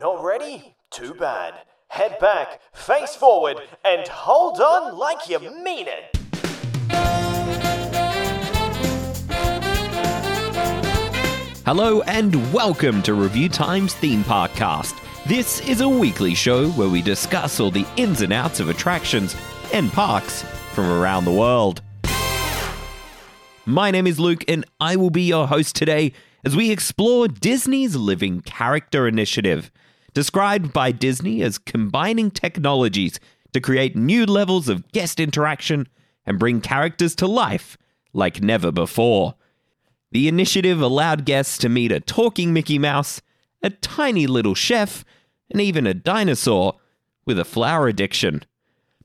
Not ready? Too bad. Head back, face forward, and hold on like you mean it. Hello and welcome to Review Time's Theme Park Cast. This is a weekly show where we discuss all the ins and outs of attractions and parks from around the world. My name is Luke and I will be your host today as we explore Disney's Living Character Initiative, described by Disney as combining technologies to create new levels of guest interaction and bring characters to life like never before. The initiative allowed guests to meet a talking Mickey Mouse, a tiny little chef, and even a dinosaur with a flower addiction.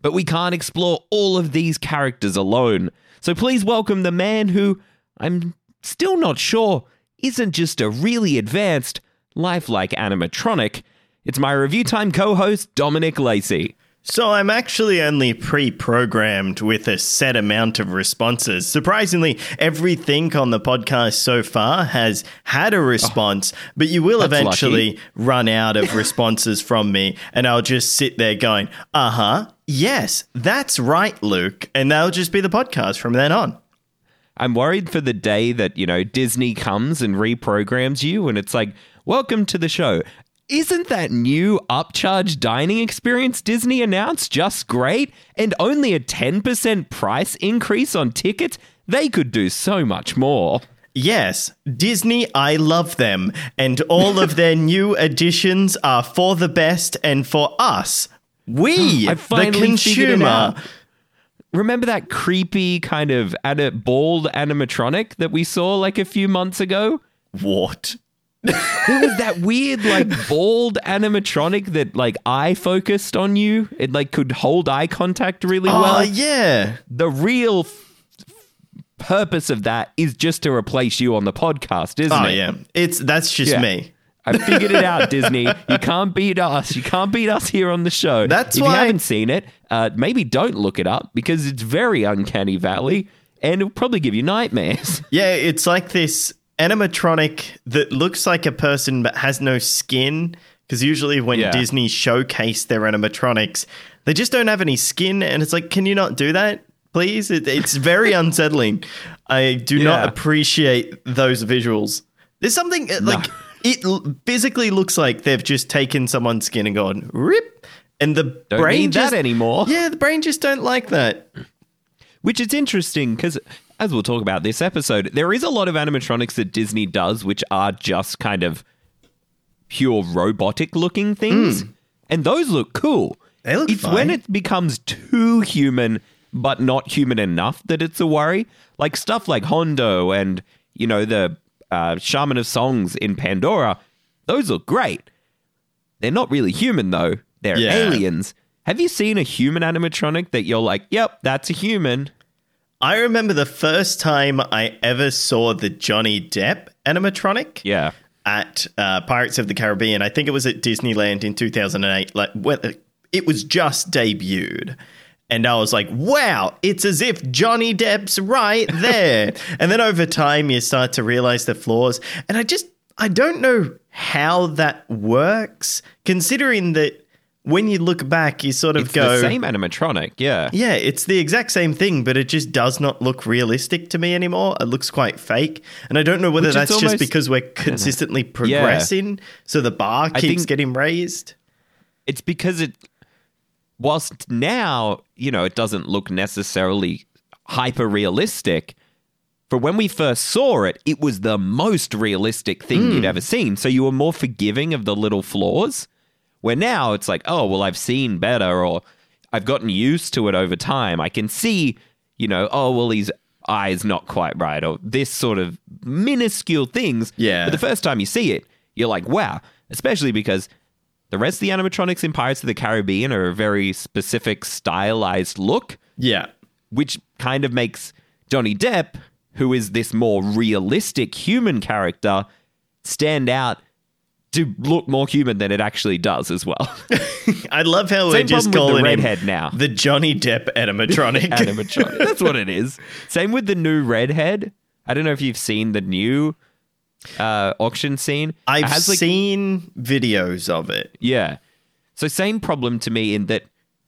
But we can't explore all of these characters alone, so please welcome the man who I'm still not sure isn't just a really advanced, lifelike animatronic. It's my review time co host, Dominic Lacey. So I'm actually only pre-programmed with a set amount of responses. Surprisingly, everything on the podcast so far has had a response, but you will eventually lucky. run out of responses from me and I'll just sit there going, "Uh-huh. Yes, that's right, Luke." And that'll just be the podcast from then on. I'm worried for the day that, you know, Disney comes and reprograms you and it's like, welcome to the show. Isn't that new upcharge dining experience Disney announced just great? And only a 10% price increase on tickets? They could do so much more. Yes, Disney, I love them, and all of their new additions are for the best and for us. We, the finally figured it consumer. Remember that creepy kind of ad- bald animatronic that we saw like a few months ago? What? There was that weird, like, bald animatronic that, like, eye focused on you. It, like, could hold eye contact really Oh, well. yeah. The real f- purpose of that is just to replace you on the podcast, isn't Oh, it? yeah. It's that's just Yeah. me. I figured it out, Disney. You can't beat us. You can't beat us here on the show. That's if why- you haven't seen it, uh, maybe don't look it up because it's very uncanny valley and it'll probably give you nightmares. Yeah, it's like this animatronic that looks like a person but has no skin. Because usually when Yeah. Disney showcase their animatronics, they just don't have any skin, and it's like, can you not do that, please? It, it's very unsettling. I do Yeah. not appreciate those visuals. There's something uh, like it l- physically looks like they've just taken someone's skin and gone rip, and the Don't brain need that anymore. Yeah, the brain just don't like that. Which is interesting because, as we'll talk about this episode, there is a lot of animatronics that Disney does which are just kind of pure robotic looking things. And those look cool. They look It's fine. when it becomes too human, but not human enough, that it's a worry. Like stuff like Hondo and, you know, the uh, Shaman of Songs in Pandora, those look great. They're not really human, though. They're Yeah. aliens. Have you seen a human animatronic that you're like, yep, that's a human? I remember the first time I ever saw the Johnny Depp animatronic Yeah. at uh, Pirates of the Caribbean. I think it was at Disneyland in 2008. Like when it was just debuted. And I was like, wow, it's as if Johnny Depp's right there. and then over time, you start to realize the flaws. And I just, I don't know how that works, considering that when you look back, you sort of It's go, the same animatronic, yeah. yeah, it's the exact same thing, but it just does not look realistic to me anymore. It looks quite fake. And I don't know whether Which that's just because we're consistently progressing, so the bar keeps getting raised. It's because it, whilst now, you know, it doesn't look necessarily hyper realistic. For when we first saw it, it was the most realistic thing Hmm. you'd ever seen. So you were more forgiving of the little flaws. Where now it's like, oh, well, I've seen better, or I've gotten used to it over time. I can see, you know, oh, well, his eyes not quite right, or this sort of minuscule things. Yeah. But the first time you see it, you're like, wow. Especially because the rest of the animatronics in Pirates of the Caribbean are a very specific, stylized look, Yeah. which kind of makes Johnny Depp, who is this more realistic human character, stand out to look more human than it actually does as well. I love how we're just the calling him redhead now. the Johnny Depp animatronic. animatronic. That's what it is. Same with the new redhead. I don't know if you've seen the new uh, auction scene. I've has, like, seen videos of it. Yeah. So same problem to me in that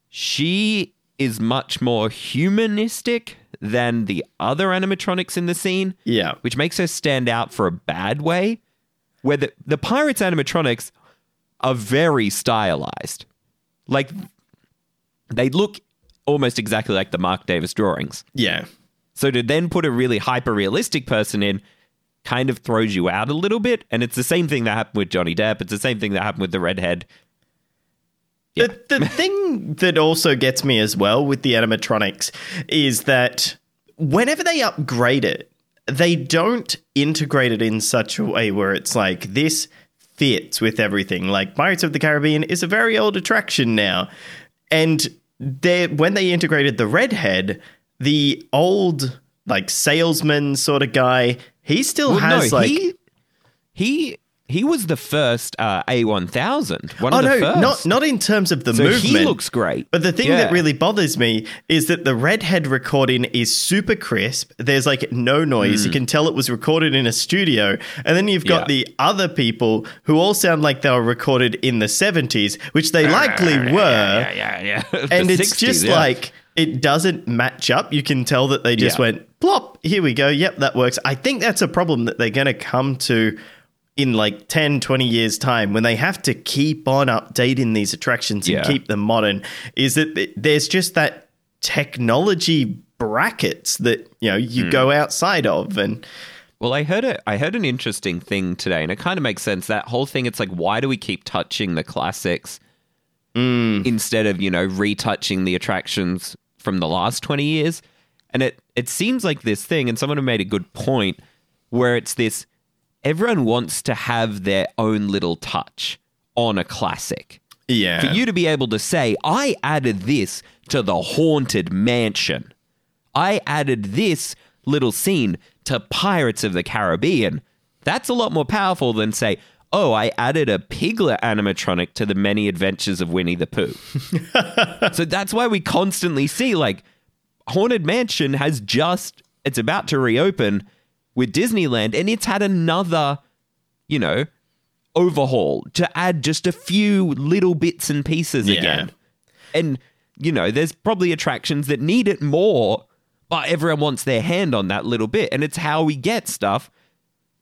she is much more humanistic than the other animatronics in the scene. Yeah. Which makes her stand out for a bad way. Where the, the pirates animatronics are very stylized. Like they look almost exactly like the Marc Davis drawings. Yeah. So to then put a really hyper realistic person in kind of throws you out a little bit. And it's the same thing that happened with Johnny Depp. It's the same thing that happened with the redhead. Yeah. The, the thing that also gets me as well with the animatronics is that whenever they upgrade it, they don't integrate it in such a way where it's like this fits with everything. Like Pirates of the Caribbean is a very old attraction now. And they when they integrated the redhead, the old like salesman sort of guy, he still Well, has no, like he he he was the first uh, A1000. One Oh of the no, first. not not in terms of the so movement. he looks great. But the thing Yeah. that really bothers me is that the redhead recording is super crisp. There's like no noise. You can tell it was recorded in a studio. And then you've got. Yeah. the other people who all sound like they were recorded in the 70s, which they likely were. Yeah, yeah, yeah. The And it's 60s, just yeah. like it doesn't match up. You can tell that they just Yeah. went plop. Here we go. Yep, that works. I think that's a problem that they're going to come to in like 10, 20 years' time when they have to keep on updating these attractions and Yeah. keep them modern. Is that there's just that technology brackets that you know Hmm. you go outside of and Well, I heard a, I heard an interesting thing today, and it kind of makes sense. That whole thing, it's like, why do we keep touching the classics instead of you know retouching the attractions from the last twenty years? And it it seems like this thing, and someone made a good point, where it's this: everyone wants to have their own little touch on a classic. yeah. For you to be able to say, I added this to the Haunted Mansion. I added this little scene to Pirates of the Caribbean. That's a lot more powerful than say, oh, I added a piglet animatronic to the many adventures of Winnie the Pooh. so that's why we constantly see like Haunted Mansion has just it's about to reopen with Disneyland and it's had another, you know, overhaul to add just a few little bits and pieces Yeah. again. And you know, there's probably attractions that need it more, but everyone wants their hand on that little bit and it's how we get stuff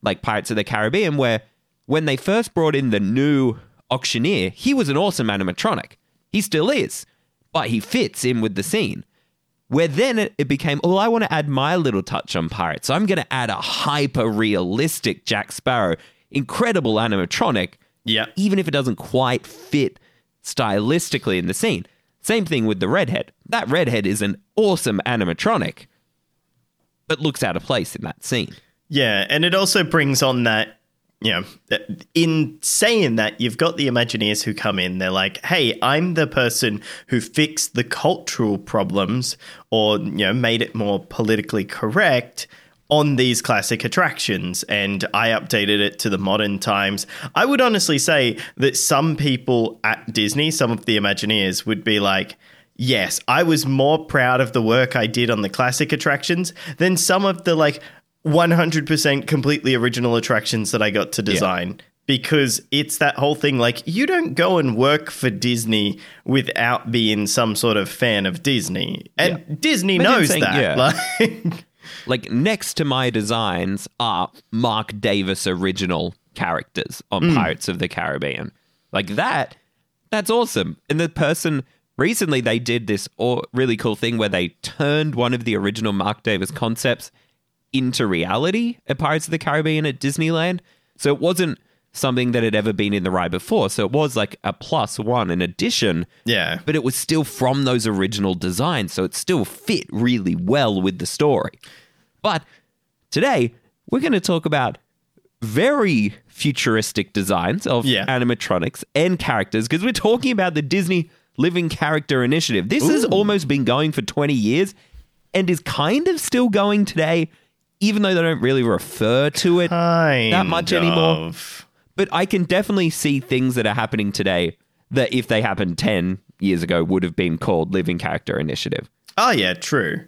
like Pirates of the Caribbean where when they first brought in the new auctioneer, he was an awesome animatronic. He still is, but he fits in with the scene. Where then it, it became, oh, I want to add my little touch on Pirates. So I'm going to add a hyper realistic Jack Sparrow, incredible animatronic, Yeah. even if it doesn't quite fit stylistically in the scene. Same thing with the redhead. That redhead is an awesome animatronic, but looks out of place in that scene. Yeah, and it also brings on that, you uh, know, in saying that, you've got the Imagineers who come in, they're like, hey, I'm the person who fixed the cultural problems or, you know, made it more politically correct on these classic attractions and I updated it to the modern times. I would honestly say that some people at Disney, some of the Imagineers, would be like, yes, I was more proud of the work I did on the classic attractions than some of the like 100% completely original attractions that I got to design. Because it's that whole thing like, you don't go and work for Disney without being some sort of fan of Disney. And Yeah. Disney knows saying- that. yeah. Like, like next to my designs are Marc Davis original characters on mm. Pirates of the Caribbean. Like that, that's awesome. And the person recently they did this really cool thing where they turned one of the original Marc Davis concepts into reality at Pirates of the Caribbean at Disneyland. So it wasn't something that had ever been in the ride before. So it was like a plus one, an addition yeah. but it was still from those original designs, so it still fit really well with the story. But today, we're going to talk about very futuristic designs of Yeah. animatronics and characters because we're talking about the Disney Living Character Initiative. This has almost been going for 20 years and is kind of still going today, even though they don't really refer to it Kind that much anymore. but I can definitely see things that are happening today that if they happened 10 years ago would have been called Living Character Initiative. Oh, yeah, true.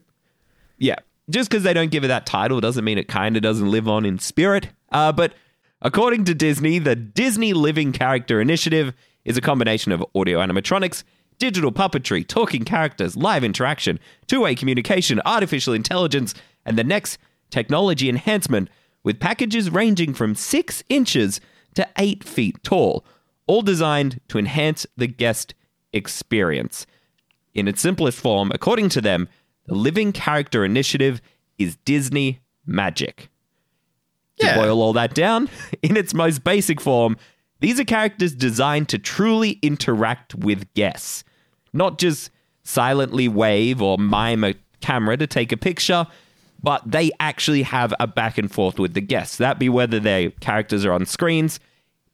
Yeah. Just because they don't give it that title doesn't mean it kind of doesn't live on in spirit. Uh, but According to Disney, the Disney Living Character Initiative is a combination of audio animatronics, digital puppetry, talking characters, live interaction, two way communication, artificial intelligence, and the next technology enhancement with packages ranging from 6 inches to 8 feet tall, all designed to enhance the guest experience. In its simplest form, according to them, the Living Character Initiative is Disney magic. To Yeah. boil all that down, in its most basic form, these are characters designed to truly interact with guests, not just silently wave or mime a camera to take a picture, but they actually have a back and forth with the guests. That be whether their characters are on screens,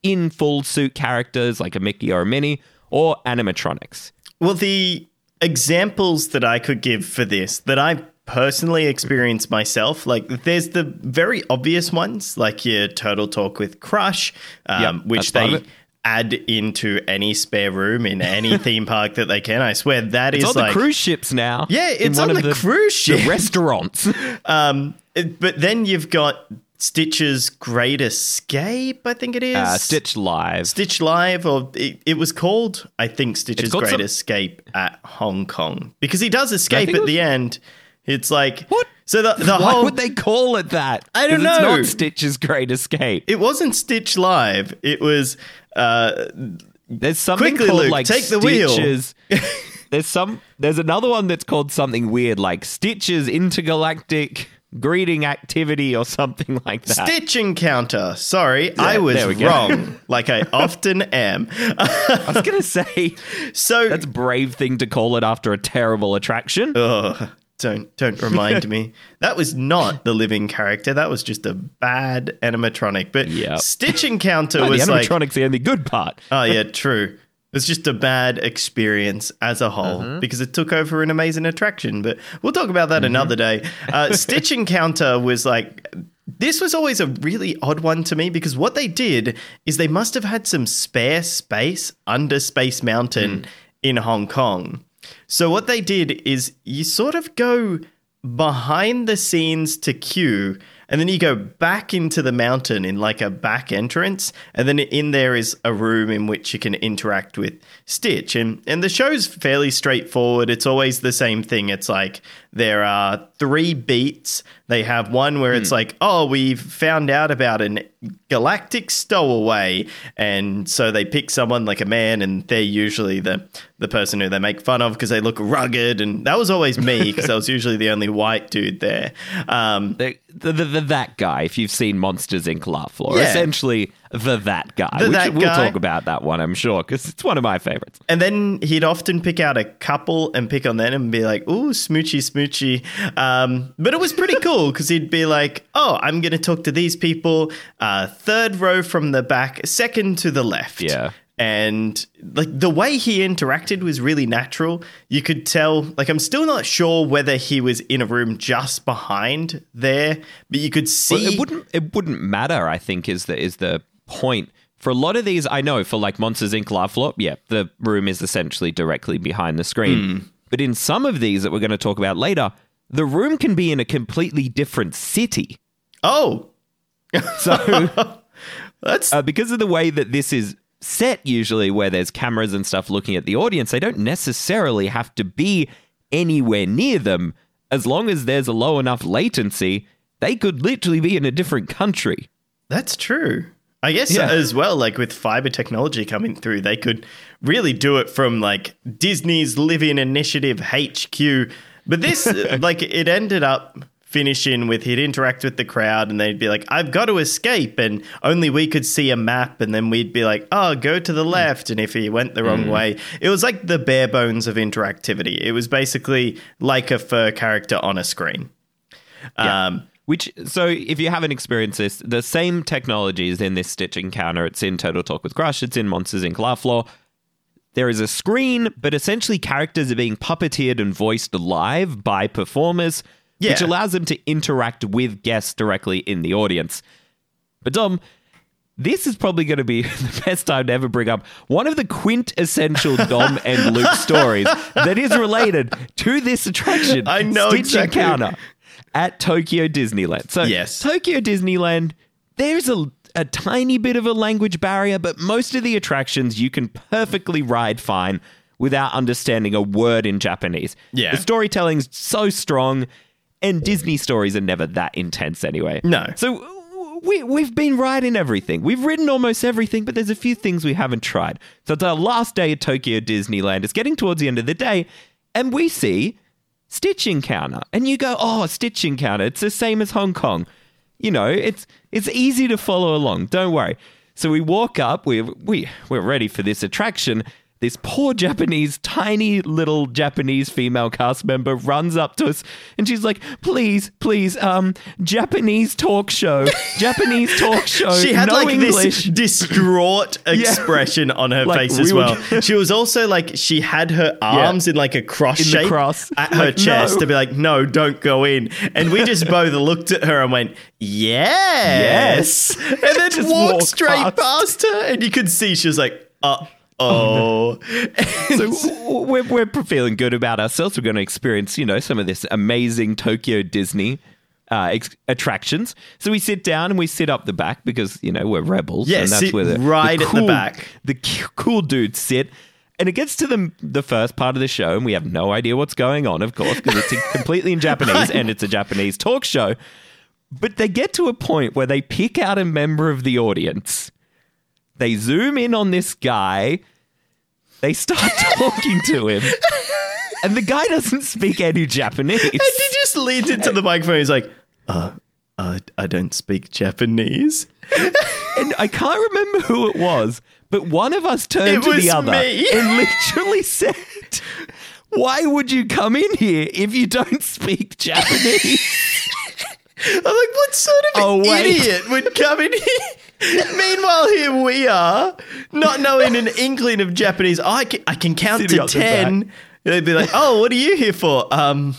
in full suit characters like a Mickey or a Minnie, or animatronics. Well, the examples that I could give for this that I personally experienced myself, like there's the very obvious ones, like your Turtle Talk with Crush, um, Yep, which that's part of they. Add into any spare room in any theme park that they can. I swear that It's is on like the cruise ships now. Yeah, it's on of the cruise ship the restaurants. Um, it- but then you've got Stitch's Great Escape, I think it is. uh, Stitch Live. Stitch Live, or it, it was called, I think, Stitch's Great some- Escape at Hong Kong because he does escape at it the end. It's like What? So the the Why whole would they call it that? I don't know. It's not Stitch's Great Escape. it wasn't Stitch Live. It was uh, There's something Quickly, called Luke, like take the wheel. Stitches. there's some. There's another one that's called something weird, like Stitches Intergalactic Greeting Activity or something like that. Stitch Encounter. Sorry, I was there we go. wrong, like I often am. I was gonna say So that's a brave thing to call it after a terrible attraction. Ugh, don't don't remind me. That was not the living character. That was just a bad animatronic. But Yep. Stitch Encounter No, the was like, animatronic's the only good part. oh yeah, true. It's just a bad experience as a whole Mm-hmm. because it took over an amazing attraction. But we'll talk about Mm-hmm. that another day. Uh, Stitch Encounter was like. This was always a really odd one to me because what they did is they must have had some spare space under Space Mountain Mm. in Hong Kong. So what they did is you sort of go behind the scenes to queue and then you go back into the mountain in like a back entrance and then in there is a room in which you can interact with Stitch. And and the show's fairly straightforward. It's always the same thing. It's like there are three beats. They have one where it's like oh we've found out about an galactic stowaway. And so they pick someone like a man and they're usually the the person who they make fun of because they look rugged. And that was always me because I was usually the only white dude there. Um The, the, the, the that guy, if you've seen Monsters Inc. Laugh Floor, Yeah. essentially the that guy. The which that we'll guy. talk about that one, I'm sure, because it's one of my favorites. And then he'd often pick out a couple and pick on them and be like, ooh, smoochy, smoochy. Um, but it was pretty cool because he'd be like, oh, I'm going to talk to these people. Uh, third row from the back, second to the left. Yeah. And like the way he interacted was really natural. You could tell, like, I'm still not sure whether he was in a room just behind there, but you could see. Well, it wouldn't it wouldn't matter. I think is the is the point. For a lot of these, I know for like Monsters Inc. Laugh Floor, yeah, the room is essentially directly behind the screen. But in some of these that we're going to talk about later, the room can be in a completely different city. oh, So that's uh, because of the way that this is set, usually where there's cameras and stuff looking at the audience, they don't necessarily have to be anywhere near them. As long as there's a low enough latency, they could literally be in a different country. That's true. I guess Yeah. as well, like with fiber technology coming through, they could really do it from like Disney's Living Initiative HQ. But this, like, it ended up finishing with he'd interact with the crowd and they'd be like, I've got to escape. And only we could see a map. And then we'd be like, oh, go to the left. And if he went the wrong way, it was like the bare bones of interactivity. It was basically like a fur character on a screen. Um, Which, so if you haven't experienced this, the same technology is in this Stitch encounter. It's in Turtle Talk with Crush. It's in Monsters Inc. Laugh Floor. There is a screen, but essentially characters are being puppeteered and voiced live by performers, which allows them to interact with guests directly in the audience. But Dom, this is probably going to be the best time to ever bring up one of the quintessential Dom and Luke stories that is related to this attraction. I know Stitch exactly. Encounter at Tokyo Disneyland. So, Yes. Tokyo Disneyland, there's a, a tiny bit of a language barrier, but most of the attractions you can perfectly ride fine without understanding a word in Japanese. Yeah. The storytelling's so strong, and Disney stories are never that intense anyway. No. So we, we've been riding everything. We've ridden almost everything, but there's a few things we haven't tried. So it's our last day at Tokyo Disneyland. It's getting towards the end of the day, and we see Stitch Encounter. And you go, oh, Stitch Encounter. It's the same as Hong Kong. You know, it's it's easy to follow along. Don't worry. So we walk up. We we we're ready for this attraction. This poor Japanese, tiny little Japanese female cast member runs up to us and she's like, "Please, please, um, Japanese talk show, Japanese talk show, She had no like English." this distraught expression on her Like, face we as were- well. she was also like she had her arms in like a cross In shape cross. at her chest no. to be like, "No, don't go in." And we just both looked at her and went, "Yes," and then walked walked straight past. past. her, and you could see she was like, "Uh." Oh, so we're, we're feeling good about ourselves. We're going to experience, you know, some of this amazing Tokyo Disney uh, ex- attractions. So we sit down and we sit up the back because, you know, we're rebels. Yeah, and that's sit where the, right at the back. The cool dudes sit. And it gets to the, the first part of the show, and we have no idea what's going on, of course, because it's completely in Japanese and it's a Japanese talk show. But they get to a point where they pick out a member of the audience. They zoom in on this guy. They start talking to him. And the guy doesn't speak any Japanese. and he just leans into the microphone. He's like, "Uh, uh I don't speak Japanese." And I can't remember who it was, but one of us turned It to the other me. and literally said, Why would you come in here if you don't speak Japanese? I'm like, what sort of Oh, idiot would come in here? Meanwhile, here we are, not knowing an inkling of Japanese. Oh, I can, I can count Sitting to the ten. They'd be like, "Oh, what are you here for?" Um,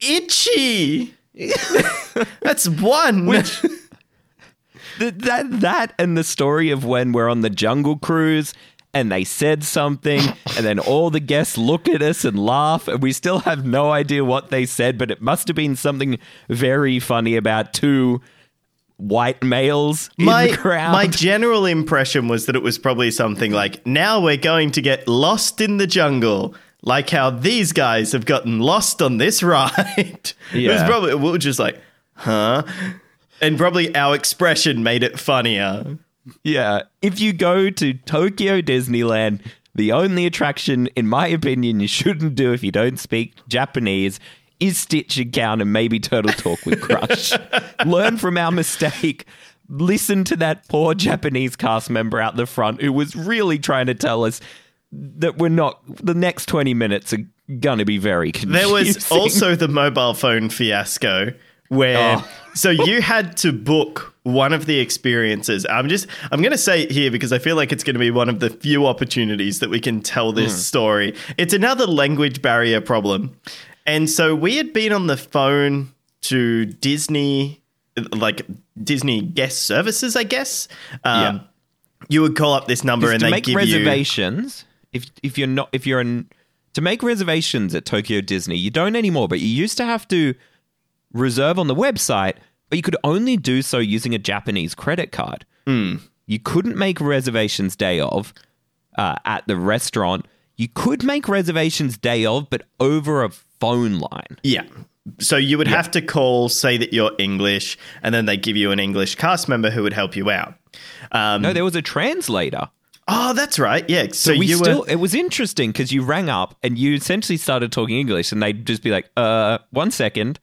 itchy. That's one. Th- that that and the story of when we're on the jungle cruise and they said something and then all the guests look at us and laugh and we still have no idea what they said but it must have been something very funny about two white males my in the crowd my general impression was that it was probably something like, "Now we're going to get lost in the jungle." Like how these guys have gotten lost on this ride. Yeah. It was probably we were just like, huh? And probably our expression made it funnier. yeah if you go to Tokyo Disneyland the only attraction in my opinion you shouldn't do if you don't speak Japanese is Stitch Encounter and maybe Turtle Talk with Crush. Learn from our mistake. Listen to that poor Japanese cast member out the front who was really trying to tell us that we're not. The next twenty minutes are going to be very confusing. There was also the mobile phone fiasco where Oh. so you had to book one of the experiences. I'm just I'm going to say it here because I feel like it's going to be one of the few opportunities that we can tell this Hmm. story. It's another language barrier problem. And so we had been on the phone to Disney like Disney guest services, I guess. Um, Yeah. You would call up this number and they make give you reservations. If if you're not if you're an to make reservations at Tokyo Disney, you don't anymore. But you used to have to reserve on the website, but you could only do so using a Japanese credit card. Hmm. You couldn't make reservations day of uh, at the restaurant. You could make reservations day of, but over a phone line. Yeah. So you would have to call, say that you're English, and then they give you an English cast member who would help you out. Um, No, there was a translator. oh, that's right. Yeah. So, So we you still were. it was interesting because you rang up and you essentially started talking English and they'd just be like, uh, one second.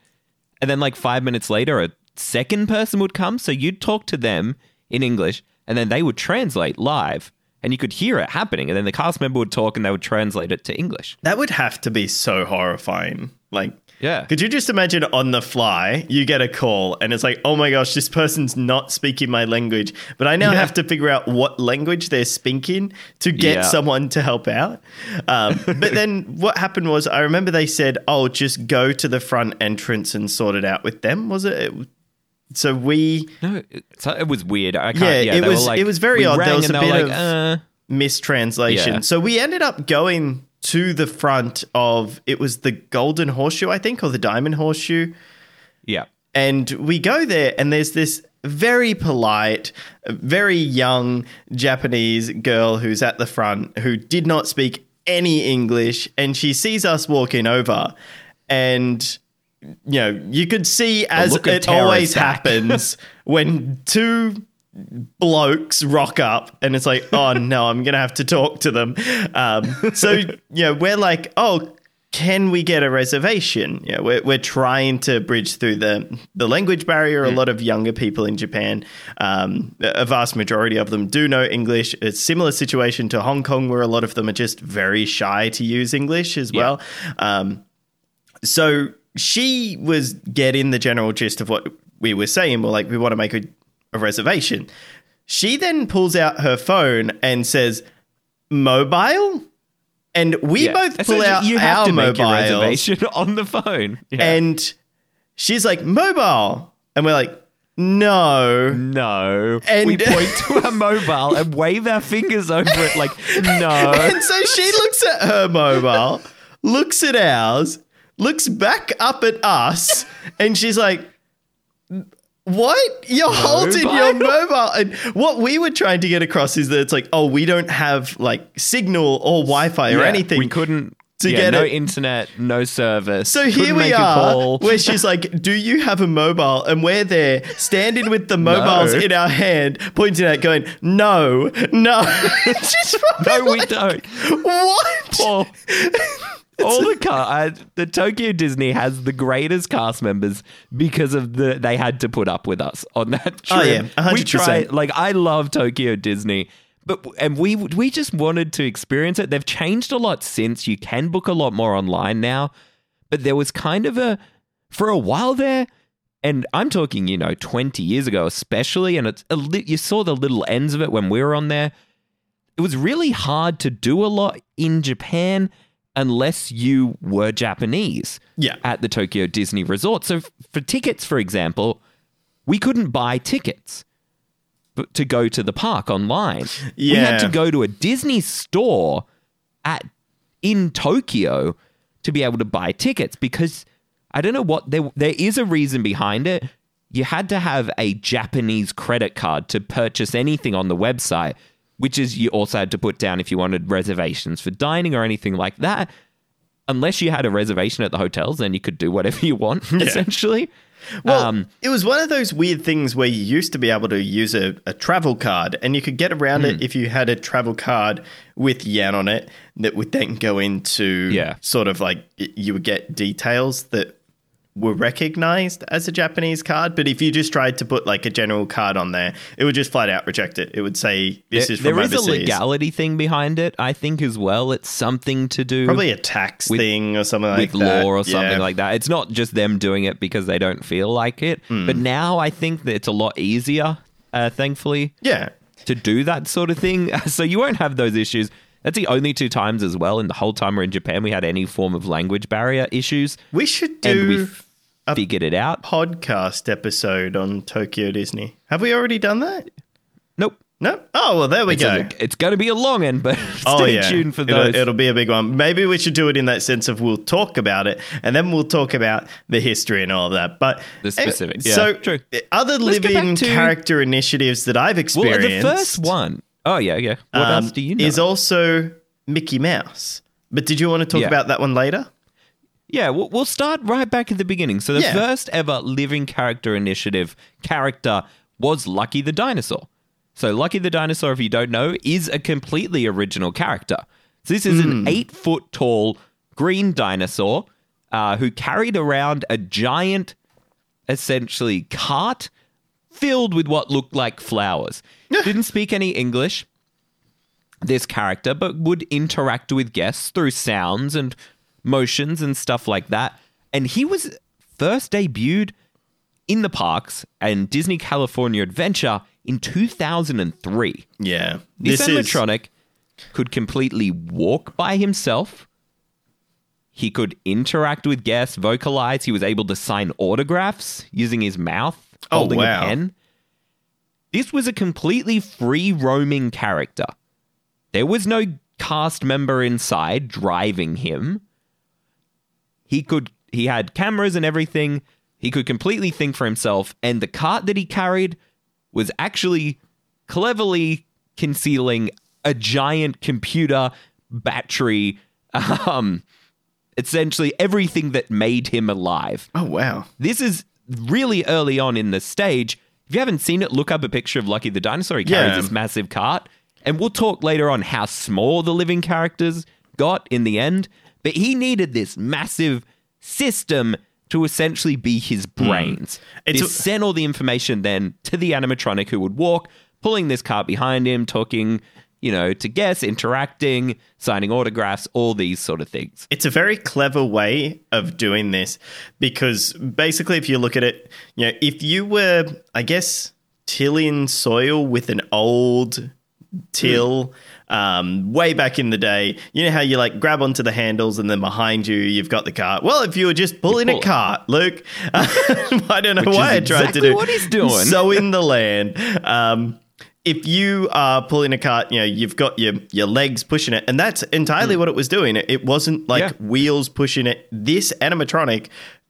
And then like five minutes later a second person would come. So you'd talk to them in English and then they would translate live and you could hear it happening. And then the cast member would talk and they would translate it to English. That would have to be so horrifying. Like, Yeah. Could you just imagine on the fly, you get a call and it's like, oh my gosh, this person's not speaking my language, but I now Yeah. have to figure out what language they're speaking to get Yeah. someone to help out. Um, but then what happened was, I remember they said, oh, just go to the front entrance and sort it out with them. Was it? So we No, it, so it was weird. I can't, Yeah, yeah, it was- like- it was very odd. There was a bit like, of- uh, mistranslation. Yeah. So we ended up going to the front of it was the Golden Horseshoe, I think, or the Diamond Horseshoe. yeah. And we go there, and there's this very polite, very young Japanese girl who's at the front who did not speak any English, and she sees us walking over, and you know you could see as it always happens when two blokes rock up and it's like oh no i'm gonna have to talk to them. Um, so you know we're like oh can we get a reservation? You know, we're, we're trying to bridge through the, the language barrier. A lot of younger people in japan um, a vast majority of them do know english. It's a similar situation to hong kong where a lot of them are just very shy to use english as well. Um, so she was getting the general gist of what we were saying. We're like, we want to make a, a reservation. She then pulls out her phone and says, mobile? And we Yeah. both pull out you have our to make your reservation on the phone. Yeah. And she's like, mobile. And we're like, no. no. And- we point to our mobile and wave our fingers over it like, no. And so she looks at her mobile, looks at ours, looks back up at us, and she's like, What? You're holding your mobile. And what we were trying to get across is that it's like, oh, we don't have like signal or Wi Fi or Yeah, anything. We couldn't. to yeah, get no it. internet, no service. So here we are, where she's like, "Do you have a mobile?" And we're there, standing with the mobiles No. in our hand, pointing at, going, "No, no." no, we like, don't. What? All, the car, uh, the Tokyo Disney has the greatest cast members because of the they had to put up with us on that trip. Oh, yeah, we 100%. try like I love Tokyo Disney. But and we we just wanted to experience it. They've changed a lot since. You can book a lot more online now, but there was kind of a for a while there, and I'm talking you know 20 years ago especially, and it's you saw the little ends of it when we were on there it was really hard to do a lot in Japan unless you were Japanese Yeah. at the Tokyo Disney Resort. So, f- for tickets, for example, we couldn't buy tickets to go to the park online. Yeah. We had to go to a Disney store at in Tokyo to be able to buy tickets because I don't know what there there is a reason behind it. You had to have a Japanese credit card to purchase anything on the website, which is you also had to put down if you wanted reservations for dining or anything like that. Unless you had a reservation at the hotels, then you could do whatever you want, essentially. Well, Um, it was one of those weird things where you used to be able to use a, a travel card and you could get around Hmm. it if you had a travel card with yen on it that would then go into Yeah. sort of like you would get details that were recognized as a Japanese card. But if you just tried to put like a general card on there, it would just flat out reject it. It would say, this there- is from there is overseas. a legality thing behind it, I think, as well. It's something to do Probably a tax with- thing or something like with that. law or something Yeah. like that. It's not just them doing it because they don't feel like it. Hmm. But now I think that it's a lot easier, uh, thankfully, Yeah. to do that sort of thing. So you won't have those issues. That's the only two times as well in the whole time we're in Japan we had any form of language barrier issues. We should And do we f- figured it out. podcast episode on Tokyo Disney. Have we already done that? Nope. Nope. Oh well, there we It's, go. a- it's going to be a long end, but oh, stay oh yeah, tuned for it'll, those. it'll be a big one. Maybe we should do it in that sense of we'll talk about it, and then we'll talk about the history and all of that. But The eh, specifics, yeah, so true. Eh, other Let's living character initiatives that I've experienced. well, the first one. Oh yeah, yeah. What um, else do you know? Is also Mickey Mouse. But did you want to talk Yeah. about that one later? Yeah, we'll, we'll start right back at the beginning. So the Yeah. first ever living character initiative character was Lucky the Dinosaur. So Lucky the Dinosaur, if you don't know, is a completely original character. So this is Hmm. an eight foot tall green dinosaur uh, who carried around a giant, essentially cart filled with what looked like flowers. Didn't speak any English this character, but would interact with guests through sounds and motions and stuff like that. And he was first debuted in the parks and Disney California Adventure in 2003. Yeah, This, this is animatronic could completely walk by himself. He could interact with guests, vocalize. He was able to sign autographs using his mouth, Oh, holding wow. a pen. This was a completely free roaming character. There was no cast member inside driving him. He could he had cameras and everything. He could completely think for himself and the cart that he carried was actually cleverly concealing a giant computer battery um essentially everything that made him alive Oh wow. this is really early on in the stage. If you haven't seen it, look up a picture of Lucky the dinosaur. He carries Yeah. this massive cart. And we'll talk later on how small the living characters got in the end. But he needed this massive system to essentially be his hmm. brains. It's This a- sent all the information then to the animatronic who would walk, pulling this cart behind him, talking, you know, to guess, interacting, signing autographs, all these sort of things. It's a very clever way of doing this because basically, if you look at it, you know, if you were, I guess, tilling soil with an old till um, way back in the day, you know how you like grab onto the handles and then behind you you've got the cart. Well, if you were just pulling pull a cart, Luke, I don't know Which why I tried exactly to do what he's doing. So in the land. Um, if you are pulling a cart, you know, you've got your, your legs pushing it, and that's entirely what it was doing. It, wasn't like Hmm. Yeah. wheels pushing it. This animatronic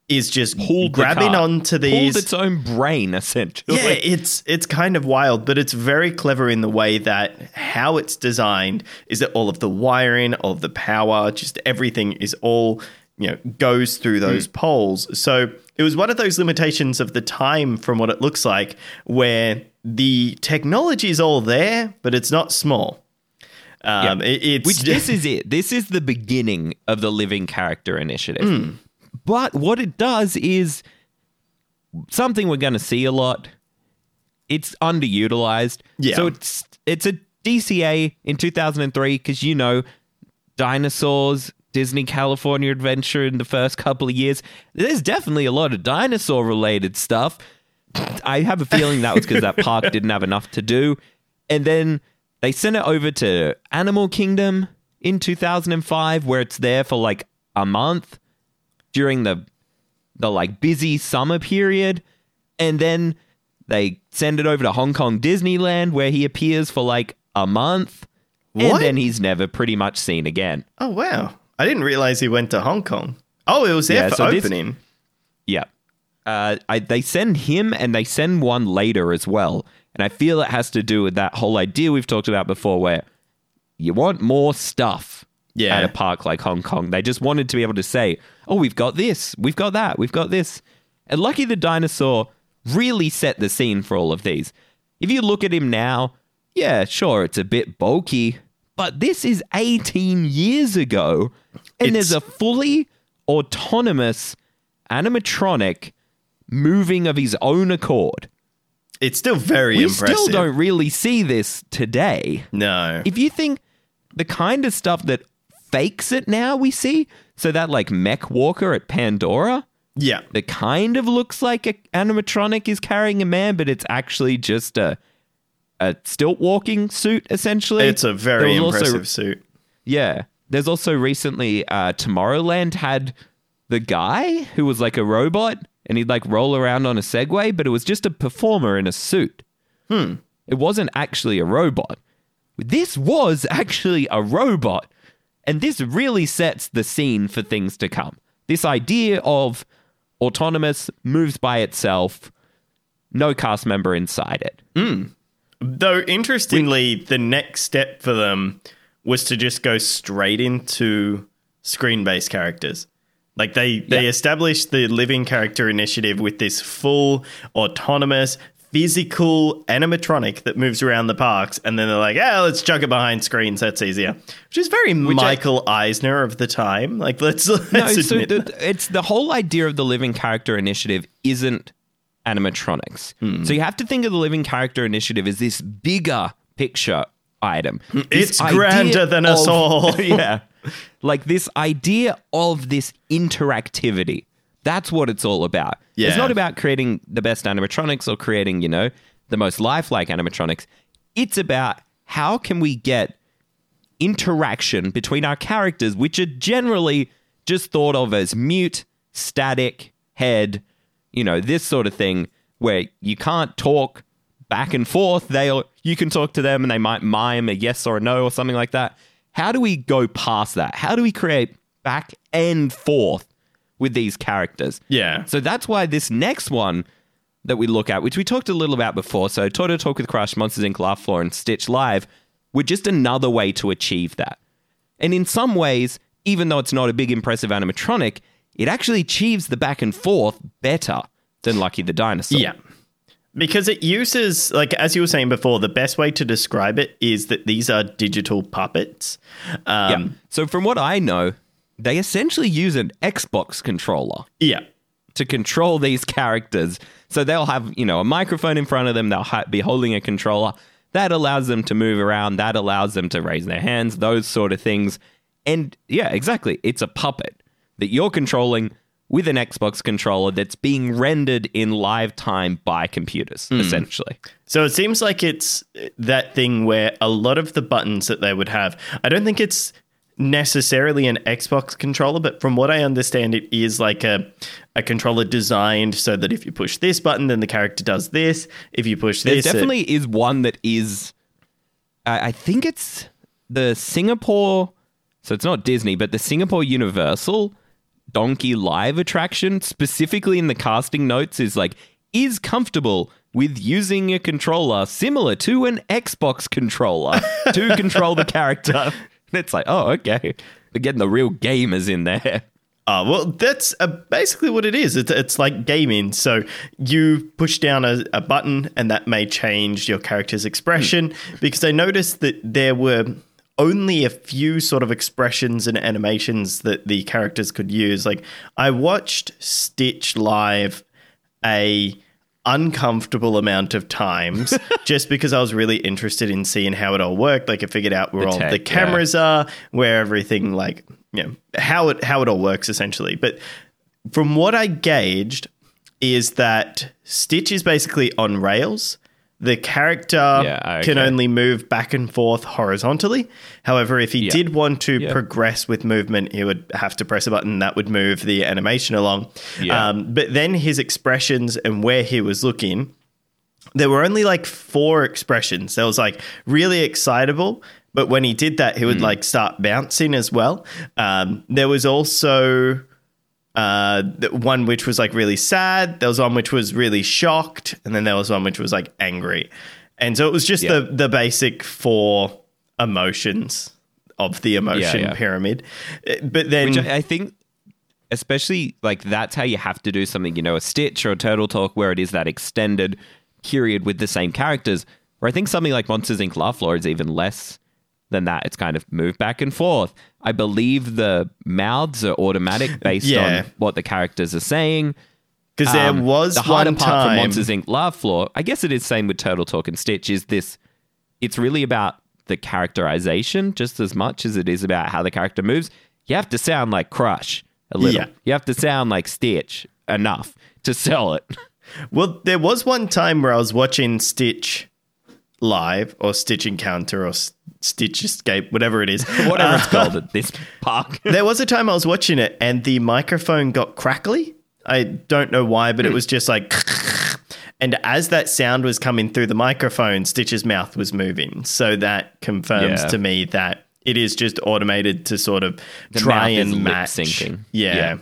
is just Pulled grabbing cart. onto these. Pulled its own brain, essentially. yeah, it's it's kind of wild, but it's very clever in the way that how it's designed is that all of the wiring, all of the power, just everything is all you know goes through those poles. So it was one of those limitations of the time, from what it looks like, where the technology is all there, but it's not small. Um, it- it's Which this is it. This is the beginning of the Living Character Initiative. Hmm. But what it does is something we're going to see a lot. It's underutilized. Yeah. So it's it's a DCA in 2003 because you know dinosaurs, Disney California Adventure in the first couple of years. There's definitely a lot of dinosaur related stuff. I have a feeling that was because that park didn't have enough to do. And then they sent it over to Animal Kingdom in 2005, where it's there for like a month during the the like busy summer period. And then they send it over to Hong Kong Disneyland, where he appears for like a month. What? And then he's never pretty much seen again. oh wow, I didn't realize he went to Hong Kong. Oh, it was there Yeah, for so this- opening. Yeah. Uh, I, they send him and they send one later as well. And I feel it has to do with that whole idea we've talked about before where you want more stuff Yeah. at a park like Hong Kong. They just wanted to be able to say, oh, we've got this, we've got that, we've got this. And Lucky the Dinosaur really set the scene for all of these. If you look at him now, yeah, sure, it's a bit bulky, but this is 18 years ago. And there's a fully autonomous animatronic moving of his own accord. It's still very impressive. We impressive. still don't really see this today. No. If you think the kind of stuff that fakes it now we see, so that like mech walker at Pandora, yeah. that kind of looks like an animatronic is carrying a man, but it's actually just a a stilt walking suit essentially. It's a very was also- impressive suit. yeah. There's also recently uh, Tomorrowland had the guy who was like a robot and he'd like roll around on a Segway, but it was just a performer in a suit. Hmm. It wasn't actually a robot. This was actually a robot. And this really sets the scene for things to come. This idea of autonomous moves by itself, no cast member inside it. Though interestingly, the next step for them was to just go straight into screen-based characters. Like they they Yeah. established the living character initiative with this full autonomous physical animatronic that moves around the parks and then they're like, "Yeah, let's chuck it behind screens. That's easier." Which is very I- Michael Eisner of the time. Like let's let's No, so the, it's the whole idea of the living character initiative isn't animatronics. Hmm. So you have to think of the living character initiative as this bigger picture item. This It's grander than us all. yeah. Like this idea of this interactivity. That's what it's all about. Yeah. It's not about creating the best animatronics or creating, you know, the most lifelike animatronics. It's about how can we get interaction between our characters, which are generally just thought of as mute, static, head, you know, this sort of thing, where you can't talk back and forth. They'll you can talk to them and they might mime a yes or a no or something like that. How do we go past that? How do we create back and forth with these characters? Yeah. So that's why this next one that we look at, which we talked a little about before. So, Turtle Talk with Crush, Monsters Inc. Laugh Floor, and Stitch Live were just another way to achieve that. And in some ways, even though it's not a big, impressive animatronic, it actually achieves the back and forth better than Lucky the Dinosaur. Yeah. Because it uses, like, as you were saying before, the best way to describe it is that these are digital puppets. Yeah. Um, So, from what I know, they essentially use an Xbox controller yeah. to control these characters. So they'll have, you know, a microphone in front of them, they'll ha- be holding a controller. That allows them to move around, that allows them to raise their hands, those sort of things. And yeah, exactly. It's a puppet that you're controlling with an Xbox controller that's being rendered in live time by computers, hmm. essentially. So it seems like it's that thing where a lot of the buttons that they would have, I don't think it's necessarily an Xbox controller, but from what I understand, it is like a, a controller designed so that if you push this button, then the character does this. If you push There this, it- definitely is one that is. I I think it's the Singapore. So it's not Disney, but the Singapore Universal Donkey Live attraction, specifically in the casting notes, is like is comfortable with using a controller similar to an Xbox controller to control the character. It's like, oh, okay, they're getting the real gamers in there. Oh, well, that's uh, basically what it is. It's, it's like gaming. So you push down a, a button, and that may change your character's expression. Because I noticed that there were only a few sort of expressions and animations that the characters could use. Like I watched Stitch live a uncomfortable amount of times just because I was really interested in seeing how it all worked. Like I figured out where The all tech, the yeah. cameras are, where everything like you know how it how it all works essentially. But from what I gauged is that Stitch is basically on rails. The character Yeah, can only move back and forth horizontally. However, if he Yeah. did want to Yeah. progress with movement, he would have to press a button that would move the animation along. Um, but then his expressions and where he was looking, there were only like four expressions. There was like really excitable, but when he did that, he would like start bouncing as well. Um, there was also uh, one which was like really sad. There was one which was really shocked, and then there was one which was like angry. And so it was just Yeah. the the basic four emotions of the emotion yeah. pyramid. Uh, But then Which I think, especially like that's how you have to do something, you know, a Stitch or a Turtle Talk, where it is that extended period with the same characters. Where I think something like Monsters Inc. Laugh Floor is even less than that. It's kind of moved back and forth. I believe the mouths are automatic based Yeah. on what the characters are saying. because there Um, was the harder one part for time. Monsters Inc. Laugh Floor. I guess it is same with Turtle Talk and Stitch. Is this? It's really about the characterization just as much as it is about how the character moves. You have to sound like Crush a little. Yeah. You have to sound like Stitch enough to sell it. Well, there was one time where I was watching Stitch live or Stitch Encounter or S- Stitch Escape, whatever it is. Whatever Uh, it's called at this park. there was a time I was watching it and the microphone got crackly. I don't know why, Hmm. but it was just like. And as that sound was coming through the microphone, Stitch's mouth was moving. So that confirms Yeah. to me that it is just automated to sort of The try mouth is and match. syncing. Yeah. Yeah.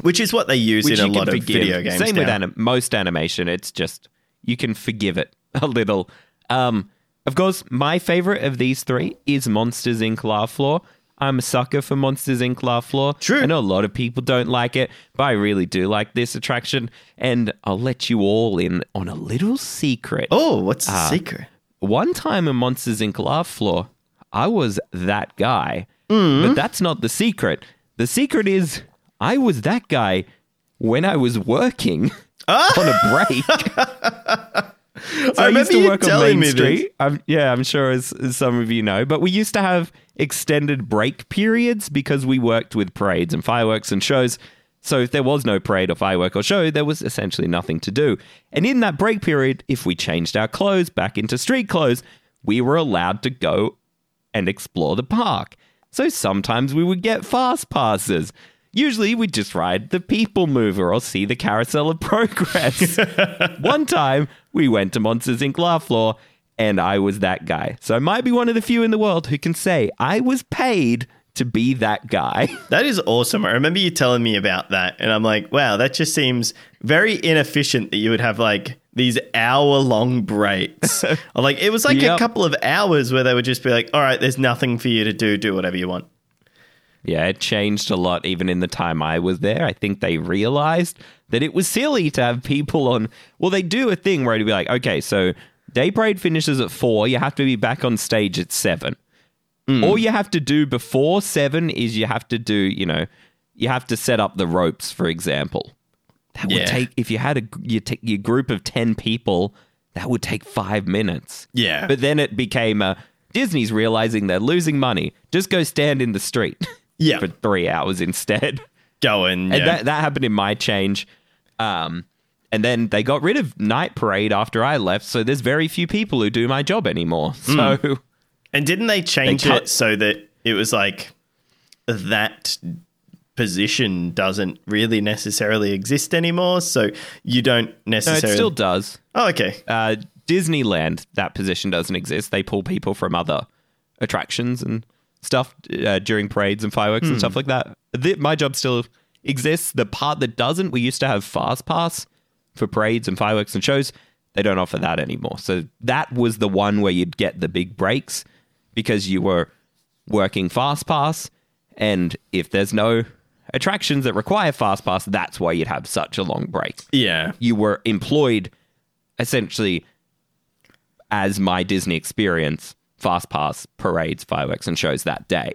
Which is what they use which in a lot of video games. Same with now. anim- most animation. It's just you can forgive it a little. Um, of course, my favorite of these three is Monsters Inc. Laugh Floor. I'm a sucker for Monsters Inc. Laugh Floor. True. I know a lot of people don't like it, but I really do like this attraction. And I'll let you all in on a little secret. Oh, what's the Ah. secret? One time in Monsters Inc. Laugh Floor, I was that guy. But that's not the secret. The secret is I was that guy when I was working on a break. so I, used remember to work on Main. Street. I'm, yeah, I'm sure as, as some of you know. But we used to have extended break periods because we worked with parades and fireworks and shows. So if there was no parade or firework or show, there was essentially nothing to do. And in that break period, if we changed our clothes back into street clothes, we were allowed to go and explore the park. So sometimes we would get fast passes. Usually we'd just ride the people mover or see the carousel of progress. one time we went to Monsters Inc. Laugh Floor and I was that guy. So I might be one of the few in the world who can say I was paid to be that guy. That is awesome. I remember you telling me about that, and I'm like, wow, that just seems very inefficient that you would have like these hour long breaks. Like it was like a couple of hours where they would just be like, all right, there's nothing for you to do, do whatever you want. Yeah, it changed a lot even in the time I was there. I think they realized that it was silly to have people on. Well, they do a thing where it'd be like, okay, so day parade finishes at four. You have to be back on stage at seven. Hmm. All you have to do before seven is you have to do, you know, you have to set up the ropes, for example. That would take if you had a you take your group of ten people, that would take five minutes. Yeah. But then it became a Disney's realizing they're losing money. Just go stand in the street. Yeah. for three hours instead. Going. And that that happened in my change. Um, and then they got rid of night parade after I left, so there's very few people who do my job anymore. Hmm. So And didn't they change They cut- it so that it was like that position doesn't really necessarily exist anymore? So you don't no, necessarily. it still does. oh, okay. Uh, Disneyland, that position doesn't exist. They pull people from other attractions and stuff uh, during parades and fireworks and stuff like that. The, my job still exists. The part that doesn't, we used to have Fast Pass for parades and fireworks and shows. They don't offer that anymore. So that was the one where you'd get the big breaks because you were working Fast Pass. And if there's no attractions that require Fast Pass, that's why you'd have such a long break Yeah. you were employed essentially as my Disney experience, fast pass, parades, fireworks, and shows that day.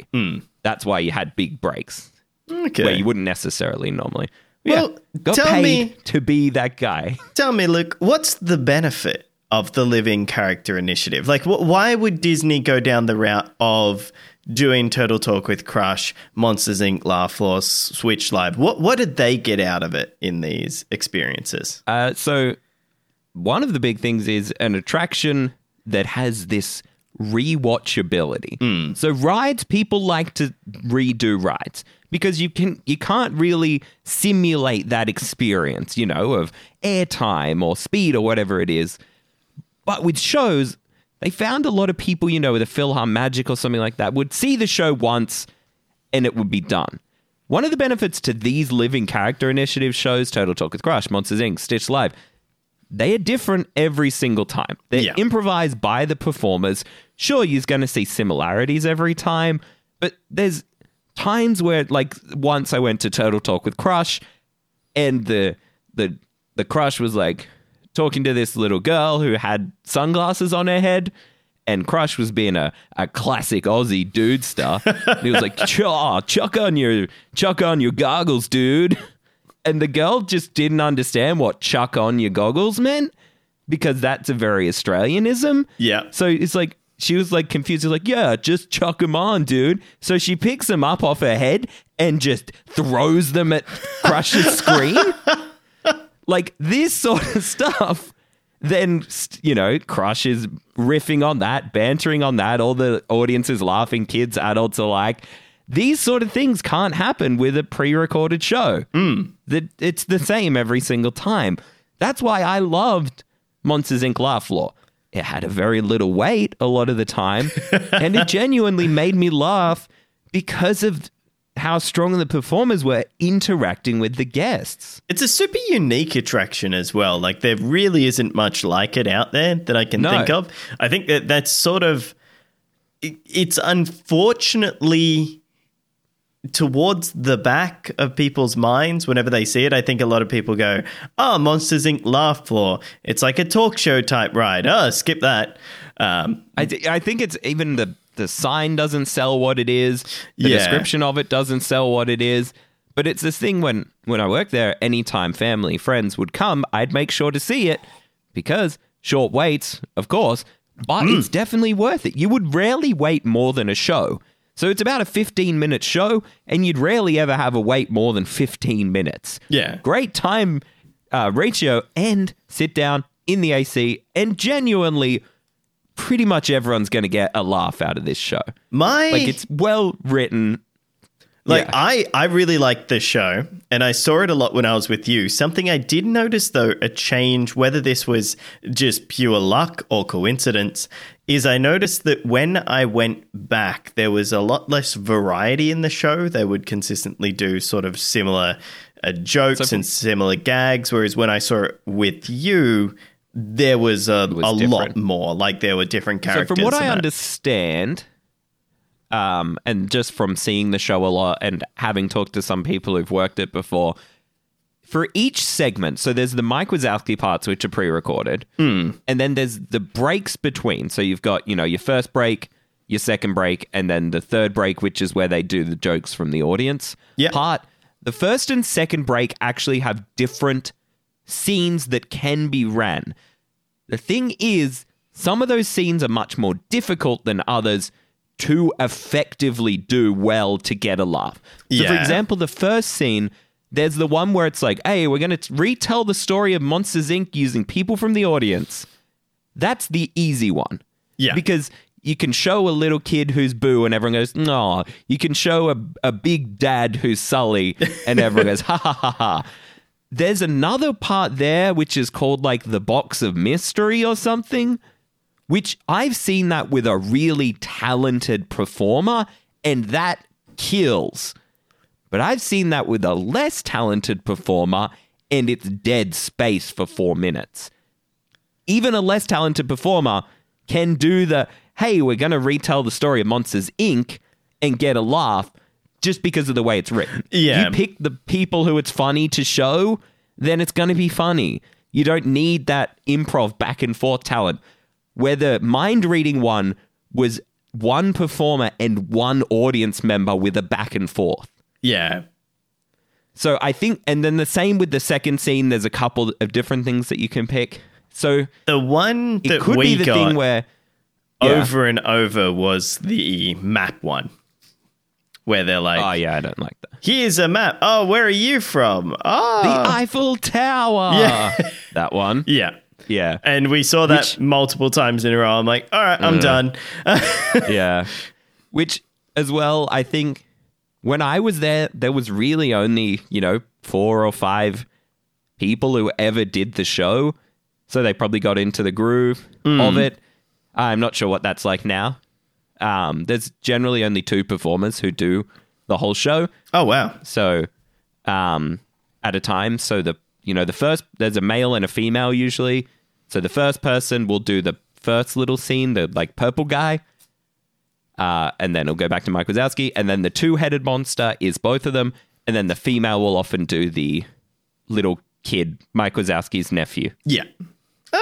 That's why you had big breaks Okay. where you wouldn't necessarily normally. Well, yeah, got tell paid me- to be that guy. Tell me, Luke, what's the benefit of the Living Character Initiative? Like, wh- why would Disney go down the route of doing Turtle Talk with Crush, Monsters Inc., Laugh Floor, Stitch Live? What what did they get out of it in these experiences? Uh, so one of the big things is an attraction that has this rewatchability. Hmm. So rides, people like to redo rides because you can you can't really simulate that experience, you know, of airtime or speed or whatever it is. But with shows, they found a lot of people, you know, with a PhilharMagic or something like that, would see the show once and it would be done. One of the benefits to these living character initiative shows, Turtle Talk with Crush, Monsters Inc., Stitch Live, they are different every single time. They're Yeah. improvised by the performers. Sure, you're going to see similarities every time, but there's times where, like, once I went to Turtle Talk with Crush, and the the the crush was like talking to this little girl who had sunglasses on her head and crush was being a, a classic aussie dude star he was like Ch- aw, chuck on your chuck on your goggles dude and the girl just didn't understand what chuck on your goggles meant because that's a very australianism Yeah. so it's like she was like confused. She's like, "Yeah, just chuck them on, dude." So she picks them up off her head and just throws them at Crush's screen. like this sort of stuff. Then you know, Crush is riffing on that, bantering on that. All the audience is laughing, kids, adults alike. These sort of things can't happen with a pre-recorded show. Hmm. That it's the same every single time. That's why I loved Monsters Inc. Laugh Floor. It had a very little weight a lot of the time, and it genuinely made me laugh because of how strong the performers were interacting with the guests. It's a super unique attraction as well. Like there really isn't much like it out there that I can No. think of. I think that that's sort of it's unfortunately towards the back of people's minds whenever they see it. I think a lot of people go, "Oh, Monsters Inc. Laugh Floor. It's like a talk show type ride. Oh, skip that." Um, I, th- I think it's even the the sign doesn't sell what it is. The Yeah. description of it doesn't sell what it is. But it's this thing when when I worked there, anytime family friends would come, I'd make sure to see it because short waits, of course, but Hmm. it's definitely worth it. You would rarely wait more than a show. So it's about a 15 minute show, and you'd rarely ever have a wait more than 15 minutes. Yeah. Great time uh, ratio, and sit down in the AC, and genuinely pretty much everyone's going to get a laugh out of this show. my Like it's well written. Like Yeah. I, I really liked this show, and I saw it a lot when I was with you. Something I did notice, though, a change, whether this was just pure luck or coincidence, is I noticed that when I went back, there was a lot less variety in the show. They would consistently do sort of similar uh, jokes So- and similar gags, whereas when I saw it with you, there was a, was a lot more. Like there were different characters. So from what I that. understand, um, and just from seeing the show a lot and having talked to some people who've worked it before, for each segment, so there's the Mike Wazowski parts which are pre-recorded, Hmm. and then there's the breaks between. So you've got you know your first break, your second break, and then the third break, which is where they do the jokes from the audience Yep. part. The first and second break actually have different scenes that can be ran. The thing is, some of those scenes are much more difficult than others to effectively do well to get a laugh. So, for example, the first scene, there's the one where it's like, hey, we're going to retell the story of Monsters Inc. using people from the audience. That's the easy one. Yeah. Because you can show a little kid who's Boo and everyone goes, no. You can show a, a big dad who's Sully and everyone goes, ha ha ha ha. There's another part there which is called like the box of mystery or something, which I've seen that with a really talented performer and that kills. But I've seen that with a less talented performer and it's dead space for four minutes. Even a less talented performer can do the, hey, we're going to retell the story of Monsters Inc. and get a laugh just because of the way it's written. Yeah. You pick the people who it's funny to show, then it's going to be funny. You don't need that improv back and forth talent. Where the mind reading one was one performer and one audience member with a back and forth. yeah. So I think, and then the same with the second scene. There's a couple of different things that you can pick. So The one it that could we be the got thing where Yeah. over and over was the map one, where they're like, Oh yeah, I don't like that. "Here's a map. Oh, where are you from? Oh, The Eiffel Tower. Yeah. that one. yeah." Yeah, And we saw that Which- multiple times in a row. I'm like, "All right, I'm done." yeah. Which, as well, I think when I was there, there was really only you know four or five people who ever did the show, so they probably got into the groove of it. I'm not sure what that's like now. Um, there's generally only two performers who do the whole show. oh wow, so um at a time so the you know the first there's a male and a female usually so the first person will do the first little scene the like purple guy uh and then it'll go back to mike wazowski and then the two-headed monster is both of them and then the female will often do the little kid mike wazowski's nephew. Yeah,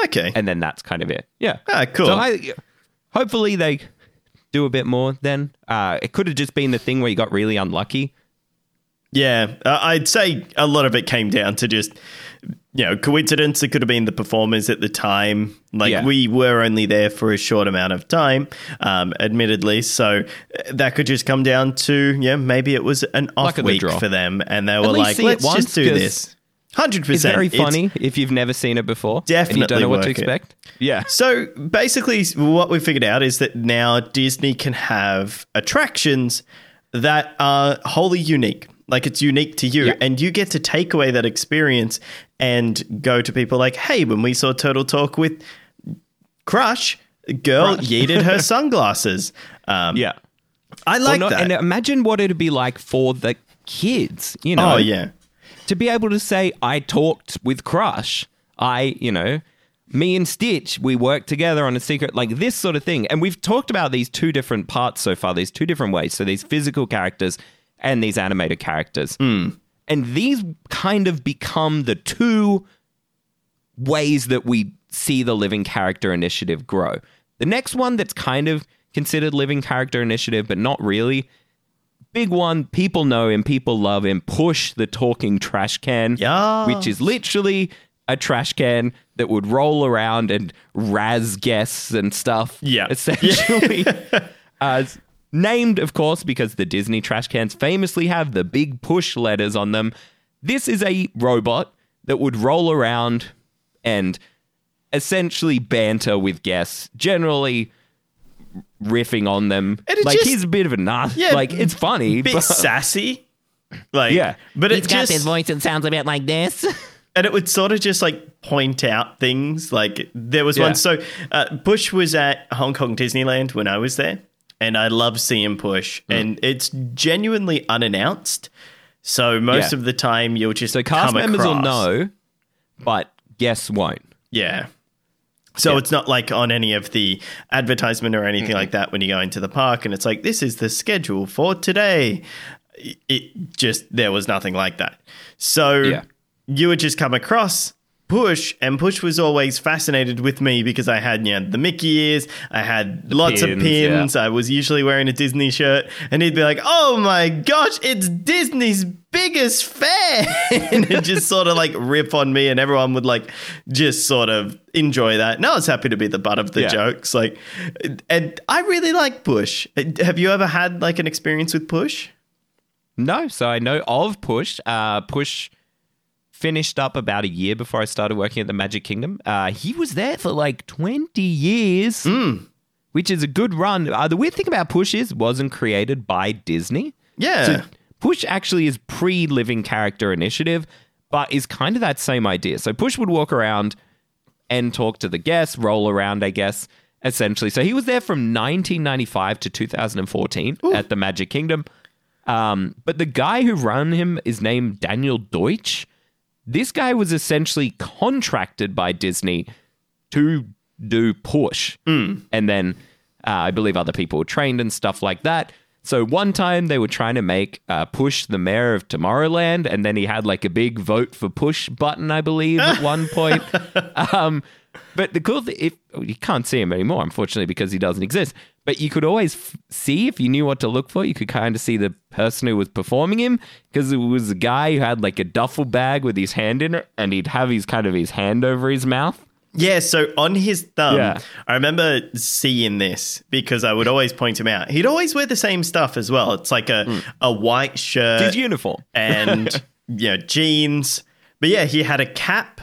okay, and then that's kind of it. Yeah. Ah, cool. so I, hopefully they do a bit more then. Uh it could have just been the thing where you got really unlucky. Yeah, uh, I'd say a lot of it came down to just, you know, coincidence. It could have been the performers at the time. Like Yeah. we were only there for a short amount of time, um, admittedly. So uh, that could just come down to, yeah, maybe it was an off Luck of the week for them, and they were like, let's once, just do this. Hundred It's percent. very funny if you've never seen it before. And you Definitely don't know what to work it. expect. Yeah. So basically, what we figured out is that now Disney can have attractions that are wholly unique. Like it's unique to you, Yeah. and you get to take away that experience and go to people like, "Hey, when we saw Turtle Talk with Crush, girl Crush. yeeted her sunglasses." Um, Yeah. I like not- that. And imagine what it'd be like for the kids, you know? oh yeah, To be able to say, I talked with Crush. I, you know, me and Stitch, we worked together on a secret, like this sort of thing. And we've talked about these two different parts so far, these two different ways. So these physical characters and these animated characters. And these kind of become the two ways that we see the living character initiative grow. The next one that's kind of considered living character initiative, but not really. Big one, people know and people love and Push the talking trash can, Yeah. which is literally a trash can that would roll around and razz guests and stuff. Yeah. essentially. As uh, named, of course, because the Disney trash cans famously have the big push letters on them. This is a robot that would roll around and essentially banter with guests, generally riffing on them. And like just- he's a bit of a nut. Yeah, like it's funny, bit but sassy. Like Yeah. but it got just voice that sounds a bit like this. and it would sort of just like point out things. Like there was Yeah. one. So uh, Push was at Hong Kong Disneyland when I was there, and I love seeing Push, Mm. and it's genuinely unannounced. So most Yeah. of the time you'll just so cast members will across- know, but guests won't. Yeah. So it's not like on any of the advertisement or anything like that when you go into the park and it's like this is the schedule for today. It just there was nothing like that. So Yeah. you would just come across Push and Push was always fascinated with me because I had you know the Mickey ears, I had lots pins, of pins, yeah. I was usually wearing a Disney shirt and he'd be like, "Oh my gosh, it's Disney's biggest fan." and just sort of like rip on me and everyone would like just sort of enjoy that. And I was happy to be the butt of the Yeah. jokes like and I really like Push. Have you ever had like an experience with Push? No, so I know of Push. Uh, Push finished up about a year before I started working at the Magic Kingdom. Uh, he was there for like 20 years, Hmm. which is a good run. Uh, the weird thing about Push is wasn't created by Disney. Yeah. So Push actually is pre Living Character Initiative, but is kind of that same idea. So Push would walk around and talk to the guests, roll around, I guess, essentially. So he was there from 1995 to 2014 at the Magic Kingdom. Um, but the guy who ran him is named Daniel Deutsch. This guy was essentially contracted by Disney to do push. And then uh, I believe other people were trained and stuff like that. So one time they were trying to make uh, Push the mayor of Tomorrowland, and then he had like a big vote for Push button, I believe, at one point. um, but the cool thing, if oh, you can't see him anymore, unfortunately, because he doesn't exist. But you could always f- see if you knew what to look for. You could kind of see the person who was performing him because it was a guy who had like a duffel bag with his hand in it, and he'd have his kind of his hand over his mouth. Yeah, so on his thumb, Yeah. I remember seeing this because I would always point him out. He'd always wear the same stuff as well. It's like a, hmm. a white shirt His uniform. and you know, jeans. But yeah, he had a cap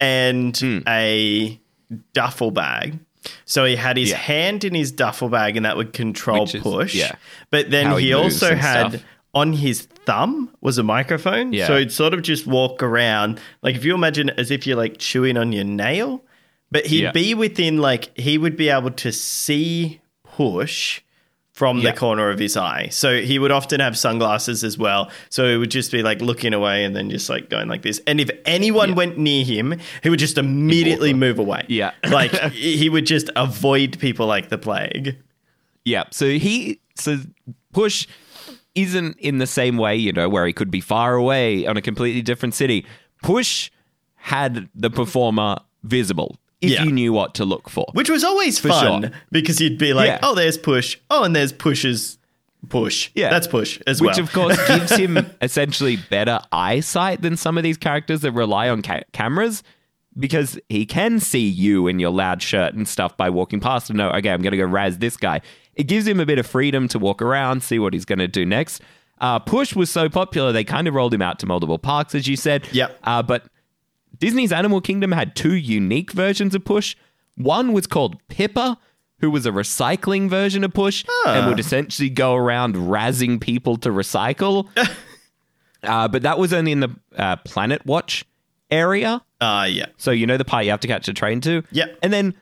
and Hmm. a duffel bag. So he had his Yeah. hand in his duffel bag and that would control is- push. yeah. But then How he he, also had stuff. on his thumb was a microphone. Yeah. So he'd sort of just walk around. Like if you imagine as if you're like chewing on your nail. But he'd Yeah. be within like he would be able to see push from Yeah. the corner of his eye. So he would often have sunglasses as well. So he would just be like looking away and then just like going like this. And if anyone went near him, he would just immediately move away. Yeah. like he would just avoid people like the plague. Yeah. So he so Push isn't in the same way, you know, where he could be far away on a completely different city. Push had the performer visible if Yeah. you knew what to look for. Which was always fun sure. because you'd be like, Yeah. oh, there's push. Oh, and there's pushes. Push. Yeah. That's push as Which, well. Which, of course, gives him essentially better eyesight than some of these characters that rely on ca- cameras because he can see you in your loud shirt and stuff by walking past and know, okay, I'm going to go razz this guy. It gives him a bit of freedom to walk around, see what he's going to do next. Uh, Push was so popular, they kind of rolled him out to multiple parks, as you said. Yep. Uh, but Disney's Animal Kingdom had two unique versions of Push. One was called PIPA, who was a recycling version of Push and would essentially go around razzing people to recycle. uh, but that was only in the uh, Planet Watch area. uh, yeah. So you know the part you have to catch a train to? Yep. And then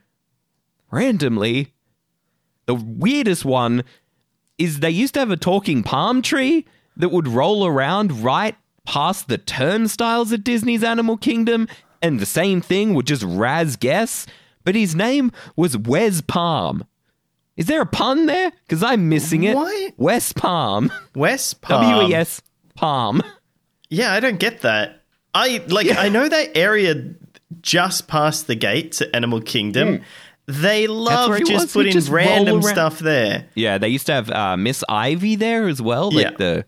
randomly, the weirdest one is they used to have a talking palm tree that would roll around right past the turnstiles at Disney's Animal Kingdom, and the same thing would just razz guess, But his name was Wes Palm. Is there a pun there? Because I'm missing it. What? Wes Palm. Wes Palm. W E S Palm. Yeah, I don't get that. I like I know that area just past the gates at Animal Kingdom. They love just was. Putting just random stuff there. Yeah, they used to have uh, Miss Ivy there as well, like Yeah. the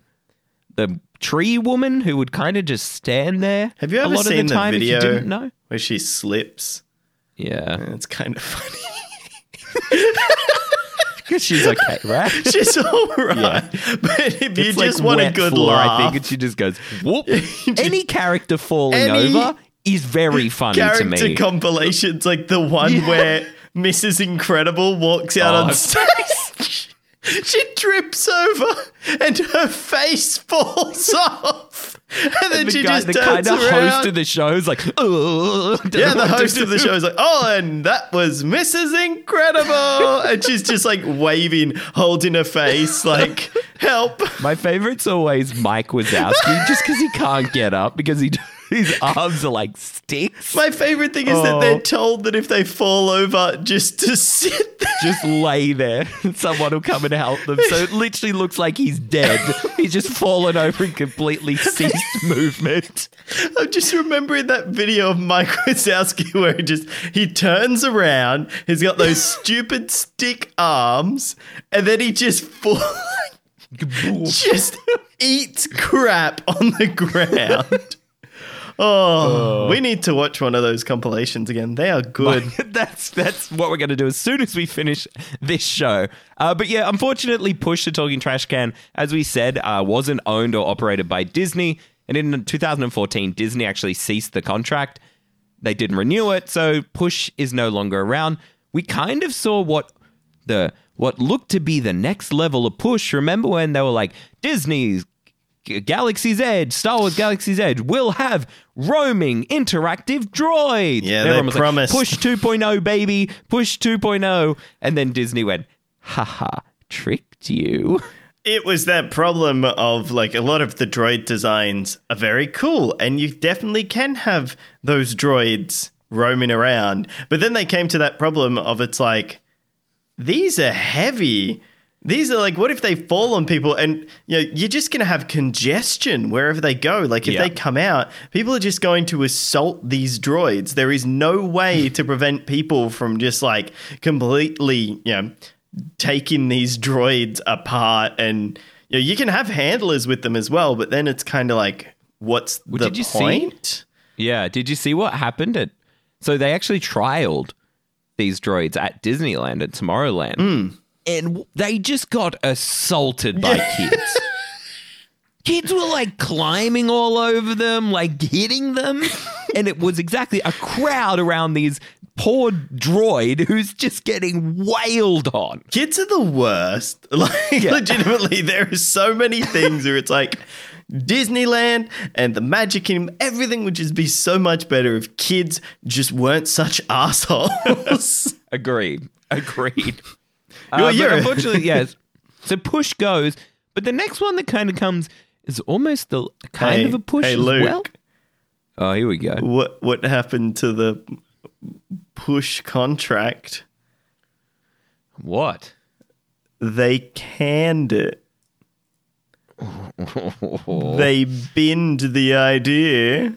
the tree woman who would kind of just stand there. Have you a ever lot seen of the the, time video If you didn't know? where she slips? Yeah, It's kind of funny. because she's okay, right? She's all right. But if you It's just like want a good floor, laugh, I think, and she just goes whoop. Any character falling Any over is very funny to me. character compilations like the one where Mrs. Incredible walks out Oh, on stage. she trips over and her face falls off. And then the she guy, just the turns kind of around. host of the show is like, oh, yeah, the host of the show is like, oh, and that was Mrs. Incredible. and she's just like waving, holding her face, like, help. My favorite's always Mike Wazowski, just because he can't get up because he his arms are like sticks. My favorite thing is that Oh. they're told that if they fall over, just to sit there. just lay there. Someone will come and help them. So it literally looks like he's dead. He's just fallen over and completely ceased movement. I'm just remembering that video of Mike Wazowski where he just he turns around, he's got those stupid stick arms, and then he just fall, just eats crap on the ground. Oh, we need to watch one of those compilations again. They are good. that's that's what we're going to do as soon as we finish this show. Uh, but yeah, unfortunately, Push the Talking Trash Can, as we said, uh, wasn't owned or operated by Disney. And in 2014, Disney actually ceased the contract. They didn't renew it, so Push is no longer around. We kind of saw what the what looked to be the next level of Push. Remember when they were like Disney's Galaxy's Edge, Star Wars Galaxy's Edge will have roaming interactive droids. Yeah, they was like. Push 2.0, baby. Push 2.0. And then Disney went, haha, tricked you. It was that problem of like a lot of the droid designs are very cool, and you definitely can have those droids roaming around. But then they came to that problem of it's like, these are heavy. These are like, what if they fall on people and you know, you're just going to have congestion wherever they go? Like, if Yeah. they come out, people are just going to assault these droids. There is no way to prevent people from just like completely, you know, taking these droids apart. And you know, you can have handlers with them as well, but then it's kind of like, what's the did you see- point? Yeah, did you see what happened at So they actually trialed these droids at Disneyland at Tomorrowland. Hmm. And they just got assaulted by kids. Kids were like climbing all over them, like hitting them. and it was exactly a crowd around these poor droid who's just getting wailed on. Kids are the worst. Like legitimately, there are so many things where it's like Disneyland and the Magic Kingdom, everything would just be so much better if kids just weren't such assholes. Agreed. Agreed. Uh, but unfortunately, yes. So push goes, but the next one that kind of comes is almost the kind Hey- of a push hey, as Luke. well. Oh, here we go. what what happened to the push contract? What? They canned it. they binned the idea.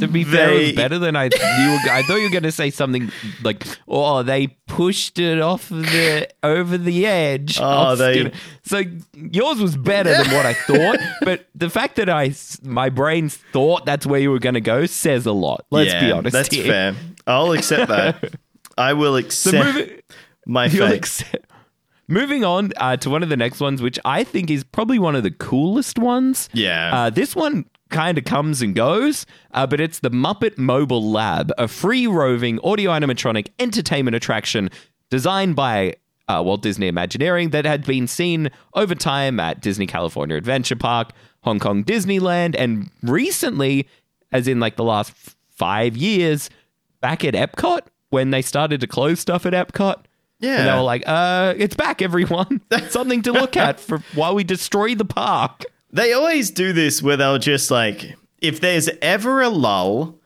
To be fair, it was better than I. You were, I thought you were going to say something like, "Oh, they pushed it off the over the edge." Oh, they- gonna- so yours was better than what I thought, but the fact that I my brain thought that's where you were going to go says a lot. Let's be Yeah, honest. That's here. fair. I'll accept that. I will So accept moving, my fate. accept- Moving on uh, to one of the next ones, which I think is probably one of the coolest ones. Yeah. Uh, this one kind of comes and goes, uh, but it's the Muppet Mobile Lab, a free roving audio animatronic entertainment attraction designed by uh, Walt Disney Imagineering that had been seen over time at Disney California Adventure Park, Hong Kong Disneyland, and recently, as in like the last f- five years, back at Epcot when they started to close stuff at Epcot. Yeah. And they were like, uh, it's back, everyone. Something to look at for while we destroy the park. They always do this where they'll just like, if there's ever a lull,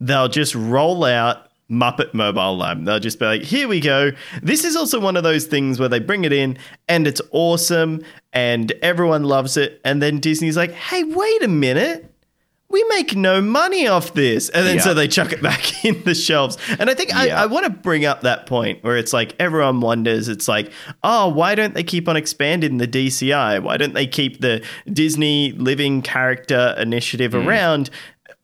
they'll just roll out Muppet Mobile Lab. They'll just be like, here we go. This is also one of those things where they bring it in and it's awesome and everyone loves it. And then Disney's like, hey, wait a minute. We make no money off this. And then Yeah. so they chuck it back in the shelves. And I think Yeah. I, I want to bring up that point where it's like everyone wonders, it's like, oh, why don't they keep on expanding the DCI? Why don't they keep the Disney Living Character Initiative Hmm. around?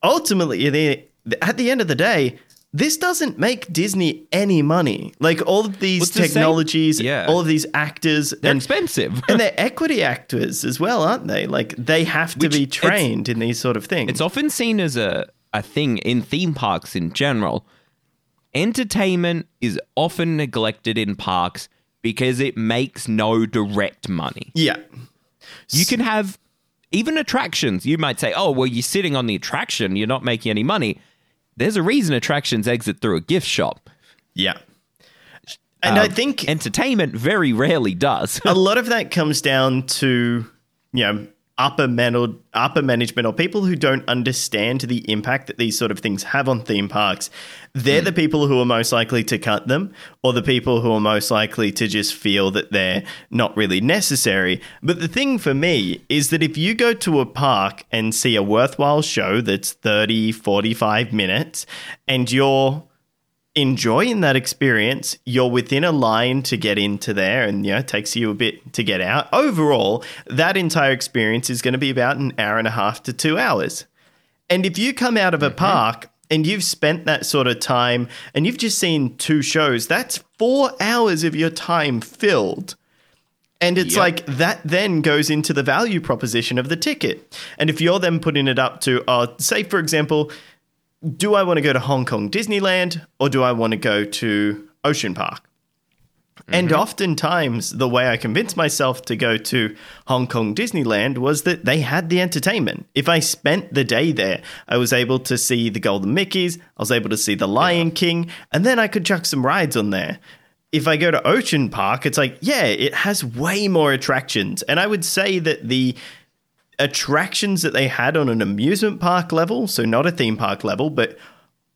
Ultimately, at the end of the day, this doesn't make Disney any money. Like all of these the technologies, Yeah. all of these actors, They're and expensive. and they're equity actors as well, aren't they? Like they have to Which be trained in these sort of things. It's often seen as a, a thing in theme parks in general. entertainment is often neglected in parks because it makes no direct money. Yeah. You can have even attractions. You might say, oh, well, you're sitting on the attraction, you're not making any money. There's a reason attractions exit through a gift shop. Yeah. And I Um, think entertainment very rarely does. a lot of that comes down to you know upper man- upper management or people who don't understand the impact that these sort of things have on theme parks. They're the hmm. people who are most likely to cut them, or the people who are most likely to just feel that they're not really necessary. But the thing for me is that if you go to a park and see a worthwhile show that's 30, 45 minutes, and you're enjoying that experience. You're within a line to get into there, and you know, it takes you a bit to get out. Overall, that entire experience is going to be about an hour and a half to two hours. And if you come out of a park and you've spent that sort of time and you've just seen two shows, that's four hours of your time filled. And it's Yep. like that then goes into the value proposition of the ticket. And if you're then putting it up to, uh, say, for example, do I want to go to Hong Kong Disneyland or do I want to go to Ocean Park? And mm-hmm. oftentimes, the way I convinced myself to go to Hong Kong Disneyland was that they had the entertainment. If I spent the day there, I was able to see the Golden Mickeys, I was able to see the Lion King, and then I could chuck some rides on there. If I go to Ocean Park, it's like, yeah, it has way more attractions. And I would say that the attractions that they had on an amusement park level, so not a theme park level, but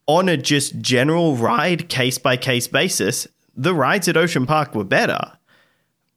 on a just general ride case by case basis, the rides at Ocean Park were better.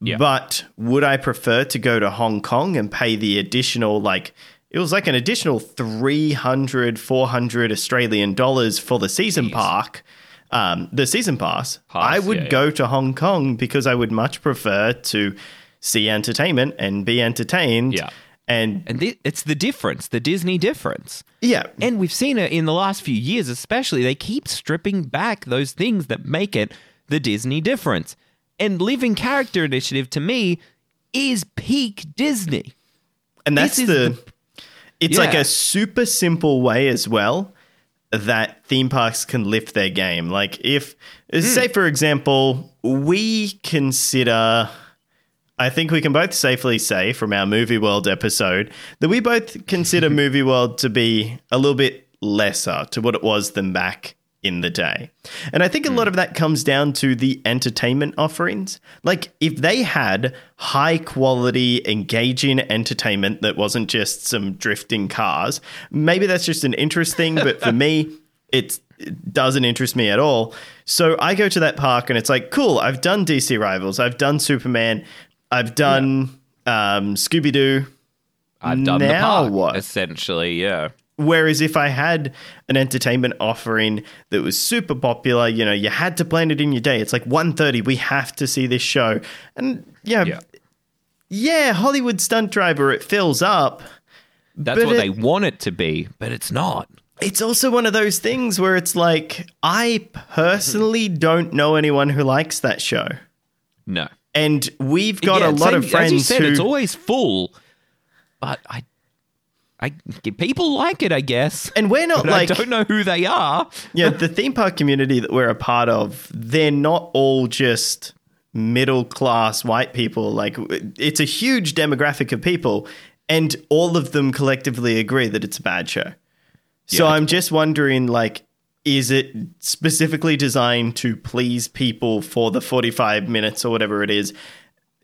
Yeah. But would I prefer to go to Hong Kong and pay the additional, like, it was like an additional 300, 400 Australian dollars for the season park, um, the season pass? Pass, I would yeah, yeah. go to Hong Kong because I would much prefer to see entertainment and be entertained. Yeah. And and thi- it's the difference, the Disney difference. yeah, And we've seen it in the last few years, especially. They keep stripping back those things that make it the Disney difference. And Living Character Initiative to me is peak Disney. And that's is the, it's like a super simple way as well that theme parks can lift their game. Like if say hmm. for example, we consider I think we can both safely say from our Movie World episode that we both consider Movie World to be a little bit lesser to what it was than back in the day. And I think a lot hmm. of that comes down to the entertainment offerings. Like if they had high quality, engaging entertainment that wasn't just some drifting cars, maybe that's just an interest thing, but for me, it's it doesn't interest me at all. So I go to that park and it's like, cool, I've done DC Rivals, I've done Superman, I've done um, Scooby Doo. I've done the Now park, what? essentially, yeah. Whereas if I had an entertainment offering that was super popular, you know, you had to plan it in your day. It's like 1.30, we have to see this show. And yeah, Yeah. yeah, Hollywood stunt driver, it fills up. That's what it- they want it to be, but it's not. It's also one of those things where it's like, I personally don't know anyone who likes that show. No. And we've got Yeah, a lot of friends As you said, who it's always full, but I, I people like it, I guess. and we're not like I don't know who they are. yeah, the theme park community that we're a part of, they're not all just middle class white people. Like, it's a huge demographic of people, and all of them collectively agree that it's a bad show. So Yeah, I'm just wondering, like, is it specifically designed to please people for the 45 minutes or whatever it is?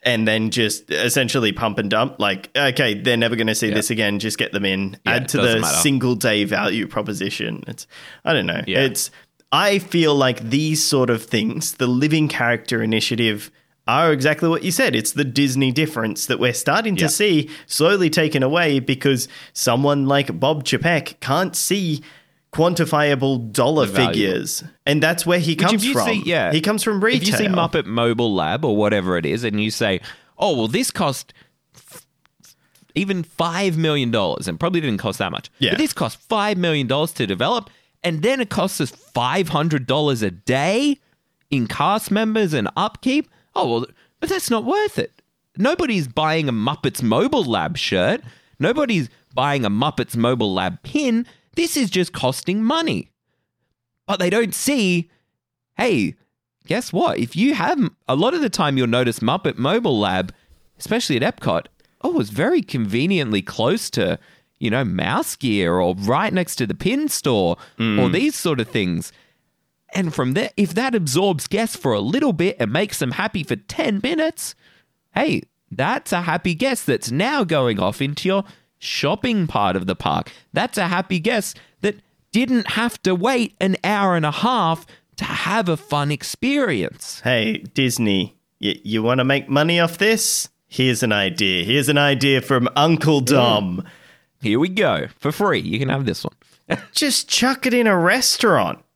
And then just essentially pump and dump, like, okay, they're never going to see this again. Just get them in. Yeah, Add to the matter. single day value proposition. It's, I don't know. Yeah. It's, I feel like these sort of things, the living character initiative, are exactly what you said. It's the Disney difference that we're starting to see slowly taken away because someone like Bob Chapek can't see quantifiable dollar figures. And that's where he Which comes from. see, yeah, He comes from retail. If you see Muppet Mobile Lab or whatever it is, and you say, "Oh, well, this cost f- even five million dollars," and probably didn't cost that much, Yeah. but this cost five million dollars to develop, and then it costs us five hundred dollars a day in cast members and upkeep. Oh well, but that's not worth it. Nobody's buying a Muppets Mobile Lab shirt. Nobody's buying a Muppets Mobile Lab pin. This is just costing money but they don't see hey, guess what? If you have a lot of the time, you'll notice Muppet Mobile Lab, especially at Epcot, oh, it's very conveniently close to, you know, Mouse Gear or right next to the pin store or mm. these sort of things. And from there, if that absorbs guests for a little bit and makes them happy for 10 minutes, hey, that's a happy guest that's now going off into your shopping part of the park. That's a happy guest that didn't have to wait an hour and a half to have a fun experience. Hey, Disney, y- you want to make money off this? Here's an idea. Here's an idea from Uncle mm. Dom. Here we go. For free. You can have this one. Just chuck it in a restaurant.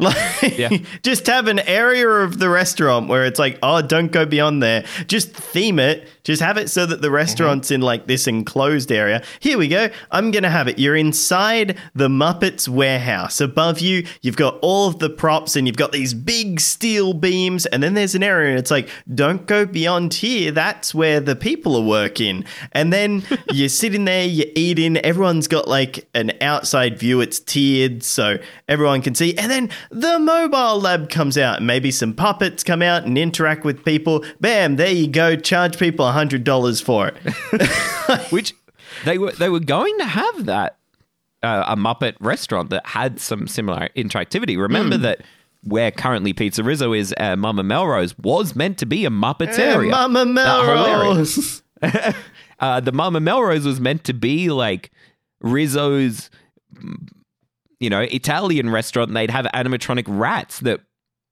Like, Yeah. just have an area of the restaurant where it's like, oh, don't go beyond there. Just theme it. Just have it so that the mm-hmm. restaurant's in like this enclosed area. Here we go. I'm going to have it. You're inside the Muppets warehouse. Above you, you've got all of the props and you've got these big steel beams. And then there's an area and it's like, don't go beyond here. That's where the people are working. And then you're sitting there, you're eating. Everyone's got like an outside view. It's tiered so everyone can see. And then the mobile lab comes out and maybe some puppets come out and interact with people. Bam, there you go. Charge people $100 for it. Which they were they were going to have that uh, a Muppet restaurant that had some similar interactivity. Remember that where currently Pizza Rizzo is, uh, Mama Melrose was meant to be a Muppets area. Mama area. Melrose. uh, the Mama Melrose was meant to be like Rizzo's, mm, you know, Italian restaurant. And they'd have animatronic rats that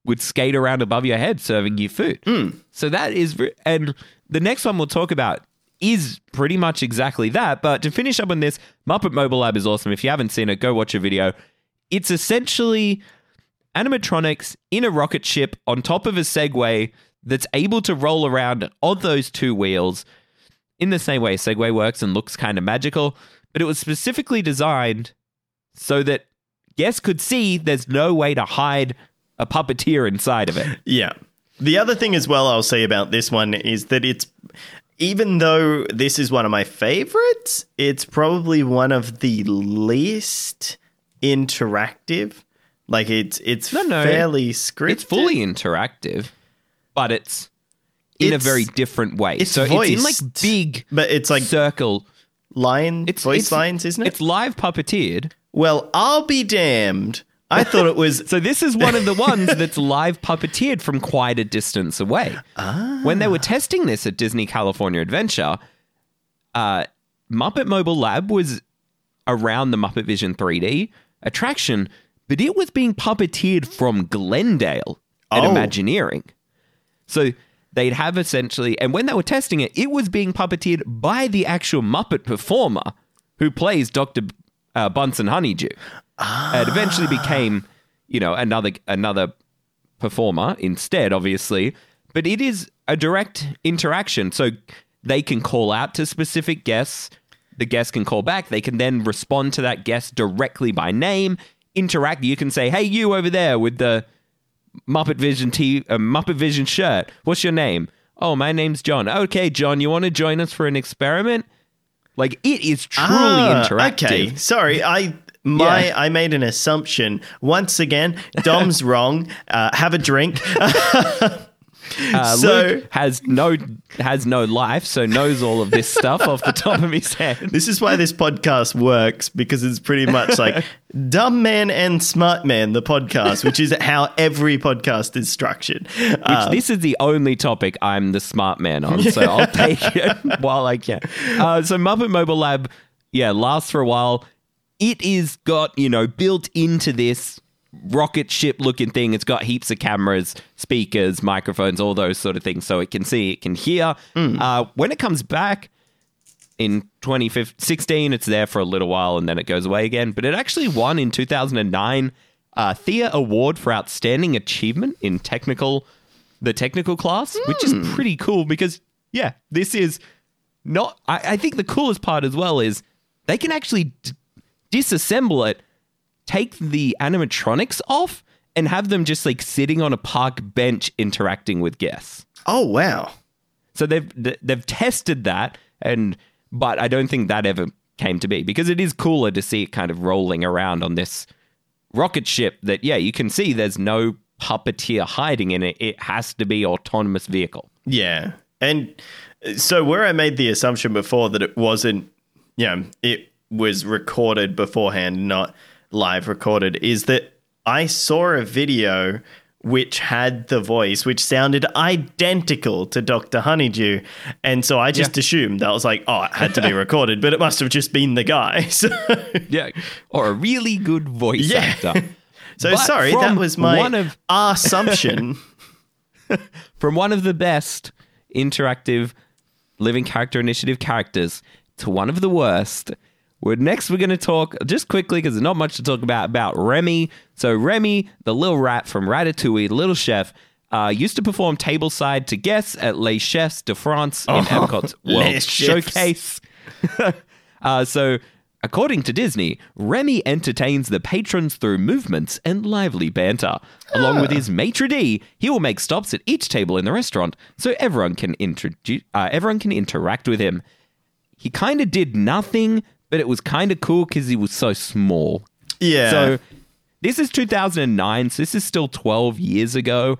would skate around above your head serving you food. Hmm. So that is, and the next one we'll talk about is pretty much exactly that. But to finish up on this, Muppet Mobile Lab is awesome. If you haven't seen it, go watch a video. It's essentially animatronics in a rocket ship on top of a Segway that's able to roll around on those two wheels in the same way Segway works and looks kind of magical, but it was specifically designed so that guests could see there's no way to hide a puppeteer inside of it. Yeah. The other thing as well I'll say about this one is that it's even though this is one of my favorites, it's probably one of the least interactive. Like it's it's No, no. fairly scripted. It's fully interactive, but it's in a very different way. it's so it's in like big but it's like circle. line It's voice it's- lines, isn't it? It's live puppeteered. well, I'll be damned. I thought it was So this is one of the ones that's live puppeteered from quite a distance away. Ah. When they were testing this at Disney California Adventure, uh, Muppet Mobile Lab was around the Muppet Vision 3D attraction, but it was being puppeteered from Glendale at Oh. Imagineering. So they'd have essentially, and when they were testing it, it was being puppeteered by the actual Muppet performer who plays Dr. Uh, Bunsen Honeydew. It eventually became, you know, another another performer instead, obviously. But it is a direct interaction, so they can call out to specific guests. The guest can call back. They can then respond to that guest directly by name. Interact. You can say, "Hey, you over there with the Muppet Vision T uh, Muppet Vision shirt. What's your name? Oh, my name's John. Okay, John, you want to join us for an experiment? Like it is truly Ah, interactive. Okay, sorry, I my Yeah. I made an assumption once again. Dom's wrong. Uh, have a drink. Uh, So- Luke has no has no life, so knows all of this stuff off the top of his head. This is why this podcast works because it's pretty much like Dumb Man and Smart Man, the podcast, which is how every podcast is structured. Uh, this is the only topic I'm the smart man on, so I'll take it while I can. Uh, so Muppet Mobile Lab, yeah, lasts for a while. It is got you know built into this rocket ship looking thing. It's got heaps of cameras, speakers, microphones, all those sort of things, so it can see, it can hear. Hmm. Uh, when it comes back. in 2016. It's there for a little while and then it goes away again. But it actually won in 2009 a uh, Thea Award for Outstanding Achievement in technical, the technical class, which is hmm. pretty cool because, yeah, this is not. I, I think the coolest part as well is they can actually d- disassemble it, take the animatronics off, and have them just like sitting on a park bench interacting with guests. oh wow. So they've they've tested that, and but I don't think that ever came to be because it is cooler to see it kind of rolling around on this rocket ship. That yeah, you can see there's no puppeteer hiding in it. It has to be autonomous vehicle. Yeah. And uh, so where I made the assumption before that it wasn't, you know, it was recorded beforehand, not live recorded, is that I saw a video which had the voice which sounded identical to Dr. Honeydew. And so I just Yeah. assumed I was like, oh, it had to be recorded, but it must have just been the guy. So, Yeah, or a really good voice Yeah. actor. so But sorry, that was my one of- our assumption. From one of the best interactive living character initiative characters to one of the worst. We're next. We're going to talk just quickly because there's not much to talk about about Remy. So Remy, the little rat from Ratatouille, the little chef, uh, used to perform tableside to guests at Les Chefs de France in Epcot's World Showcase. uh, so, according to Disney, Remy entertains the patrons through movements and lively banter. Along with his maitre d', he will make stops at each table in the restaurant so everyone can introduce, uh, everyone can interact with him. He kind of did nothing, but it was kind of cool because he was so small. yeah. So this is 2009, so this is still 12 years ago.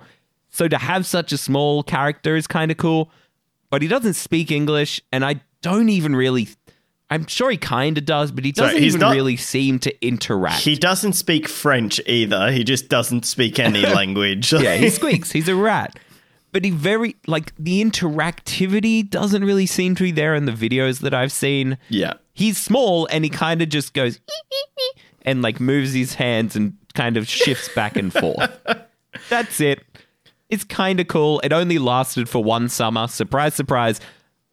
So to have such a small character is kind of cool, but he doesn't speak English, and I don't even really. I'm sure he kind of does, but he doesn't he's even not- really seem to interact. he doesn't speak French either. He just doesn't speak any language. yeah, he squeaks. He's a rat. But he very like the interactivity doesn't really seem to be there in the videos that I've seen. yeah. He's small and he kind of just goes and like moves his hands and kind of shifts back and forth. That's it. It's kind of cool. It only lasted for one summer. Surprise, surprise.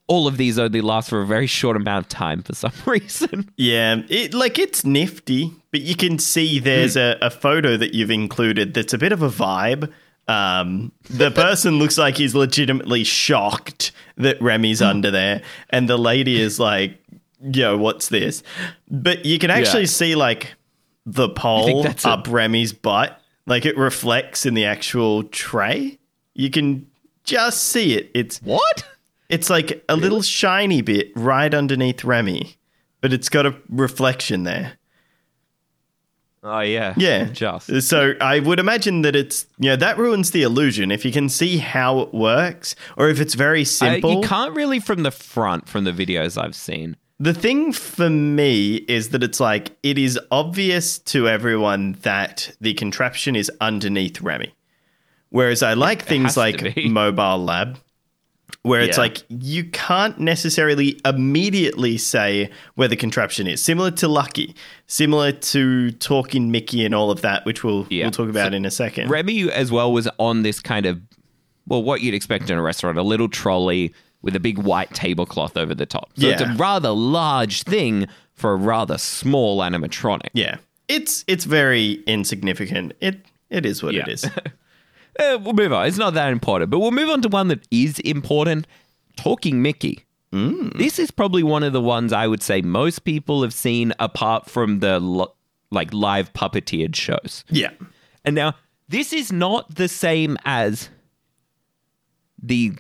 All of these only last for a very short amount of time for some reason. Yeah, it like it's nifty, but you can see there's Hmm. a, a photo that you've included that's a bit of a vibe. Um, the person looks like he's legitimately shocked that Remy's Hmm. under there, and the lady is like, "Yo, what's this?" But you can actually Yeah. see like the pole up Remy's butt, like it reflects in the actual tray. You can just see it. It's What? it's like a little shiny bit right underneath Remy, but it's got a reflection there. Oh, yeah. Yeah. Just. So I would imagine that it's, you know, that ruins the illusion. If you can see how it works, or if it's very simple. you can't really from the front from the videos I've seen. The thing for me is that it's like, it is obvious to everyone that the contraption is underneath Remy. Whereas I like has things like. Mobile Lab, where it's Yeah. like you can't necessarily immediately say where the contraption is. Similar to Lucky, similar to Talking Mickey and all of that, which we'll Yeah. we'll talk about So in a second. Remy as well was on this kind of, well, what you'd expect in a restaurant, a little trolley with a big white tablecloth over the top. So it's a rather large thing for a rather small animatronic. yeah, it's it's very insignificant. It it is what it Yeah. is. Uh, we'll move on. It's not that important, but we'll move on to one that is important. Talking Mickey. This is probably one of the ones I would say most people have seen, apart from the lo- like live puppeteered shows. yeah, And now, this is not the same as the,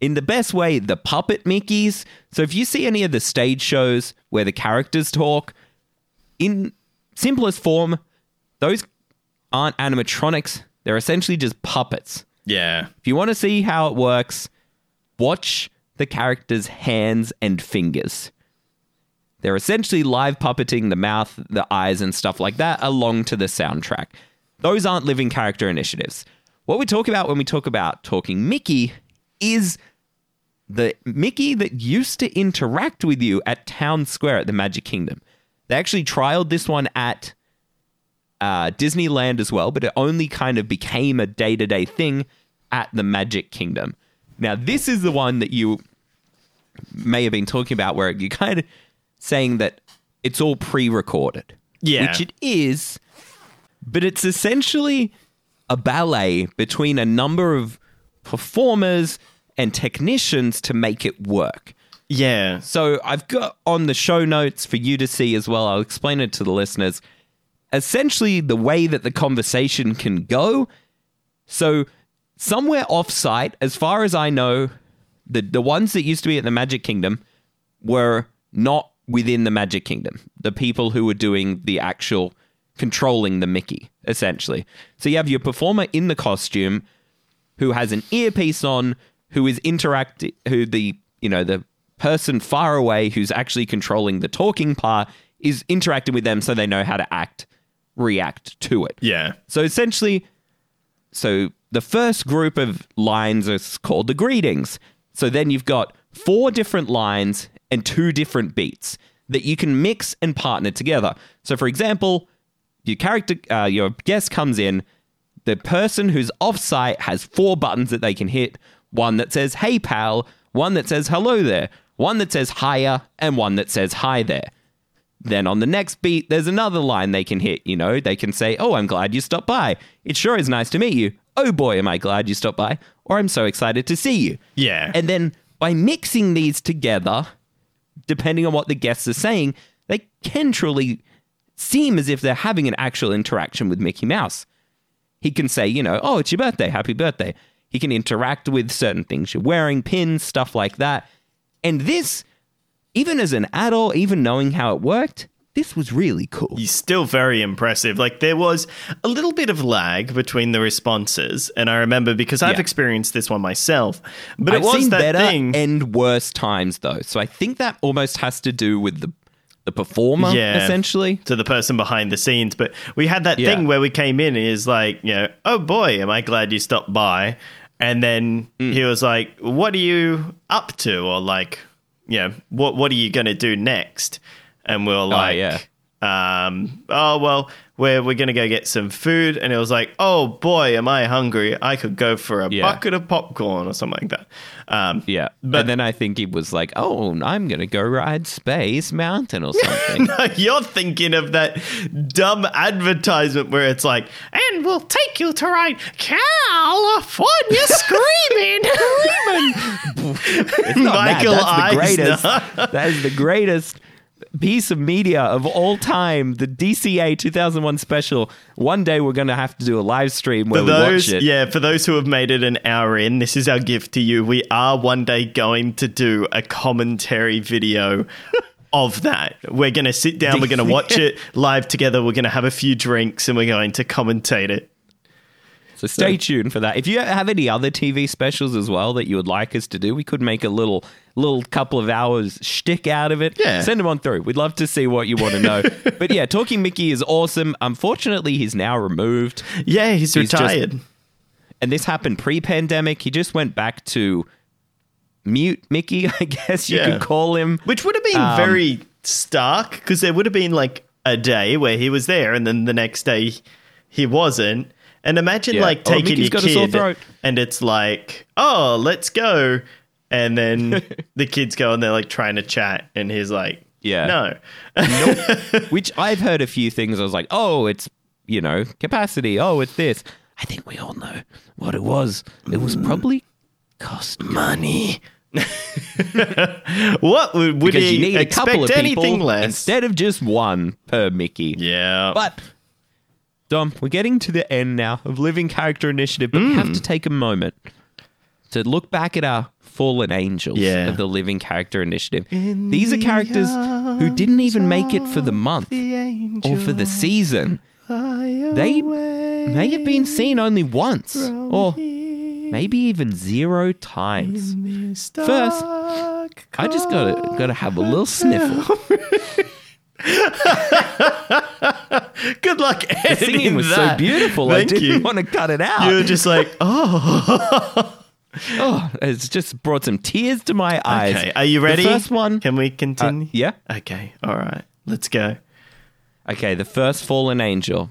in the best way, the puppet Mickeys. So if you see any of the stage shows where the characters talk, in simplest form, those aren't animatronics. They're essentially just puppets. yeah, If you want to see how it works, watch the characters' hands and fingers. They're essentially live puppeting the mouth, the eyes, and stuff like that along to the soundtrack. Those aren't living character initiatives. What we talk about when we talk about talking Mickey is the Mickey that used to interact with you at Town Square at the Magic Kingdom. They actually trialed this one at uh, Disneyland as well, but it only kind of became a day to day thing at the Magic Kingdom. Now, this is the one that you may have been talking about where you're kind of saying that it's all pre recorded. Yeah. Which it is, but it's essentially a ballet between a number of performers and technicians to make it work. yeah. So I've got on the show notes for you to see as well. I'll explain it to the listeners. Essentially, the way that the conversation can go. So, somewhere off site, as far as I know, the, the ones that used to be at the Magic Kingdom were not within the Magic Kingdom. The people who were doing the actual controlling the Mickey, essentially. So you have your performer in the costume who has an earpiece on, who is interacting, who the, you know, the person far away who's actually controlling the talking part is interacting with them so they know how to act, react to it. Yeah. So essentially, so the first group of lines is called the greetings. So then you've got four different lines and two different beats that you can mix and partner together. So for example, your character, uh, your guest comes in, the person who's offsite has four buttons that they can hit. One that says "Hey pal," one that says "Hello there," one that says "Hiya," and one that says "Hi there." Then on the next beat, there's another line they can hit. You know, they can say, Oh, I'm glad you stopped by. It sure is nice to meet you. Oh boy, am I glad you stopped by. Or I'm so excited to see you. Yeah. And then by mixing these together, depending on what the guests are saying, they can truly seem as if they're having an actual interaction with Mickey Mouse. He can say, you know, oh, it's your birthday, happy birthday. He can interact with certain things you're wearing, pins, stuff like that. And this, even as an adult, even knowing how it worked, this was really cool. He's still very impressive. Like there was a little bit of lag between the responses, and I remember because I've Yeah. experienced this one myself. But I've it was that better thing. and worse times though. So I think that almost has to do with the the performer, Yeah. essentially. to the person behind the scenes. But we had that Yeah. thing where we came in and is like, you know, oh boy, am I glad you stopped by. And then Mm. he was like, what are you up to? Or like, you know, what what are you gonna do next? And we were like, yeah. um, oh well, we're we're gonna go get some food. And it was like, oh boy, am I hungry? I could go for a Yeah. bucket of popcorn or something like that. Um, Yeah. But- and then I think he was like, oh, I'm going to go ride Space Mountain or something. No, you're thinking of that dumb advertisement where it's like, and we'll take you to ride California Screaming. Michael that. That's the greatest. That is the greatest piece of media of all time. The DCA 2001 special. One day we're going to have to do a live stream where For we those, watch it. yeah, for those who have made it an hour in, this is our gift to you. We are one day going to do a commentary video of that. We're going to sit down, we're going to watch it live together, we're going to have a few drinks, and we're going to commentate it. So stay tuned for that. If you have any other TV specials as well that you would like us to do, we could make a little little couple of hours shtick out of it. Yeah. Send them on through. We'd love to see what you want to know. but yeah, Talking Mickey is awesome. Unfortunately, he's now removed. Yeah, he's, He's just- retired. And this happened pre-pandemic. He just went back to mute Mickey, I guess you Yeah. could call him. Which would have been Um, very stark because there would have been like a day where he was there and then the next day he wasn't. And imagine Yeah. like Oh, taking Mickey's your got a sore kid throat. and it's like, oh, let's go. And then the kids go and they're like trying to chat and he's like, Yeah. no. Which I've heard a few things. I was like, oh, it's you know capacity. Oh, it's this. I think we all know what it was. It was probably cost Money. what would, would because you need a couple of people anything less? instead of just one per Mickey. yeah. But Dom, we're getting to the end now of Living Character Initiative, but we Mm. have to take a moment to look back at our fallen angels Yeah. of the Living Character Initiative. These are characters who didn't even make it for the month or for the season. They may have been seen only once or maybe even zero times. First, I just gotta gotta have a little sniffle. Good luck The editing singing was so that. beautiful. I Thank didn't you. want to cut it out. You were just like, oh. Oh, it's just brought some tears to my eyes. Okay, are you ready? The first one. Can we uh, continue? yeah. Okay, all right. Let's go. Okay, the first fallen angel,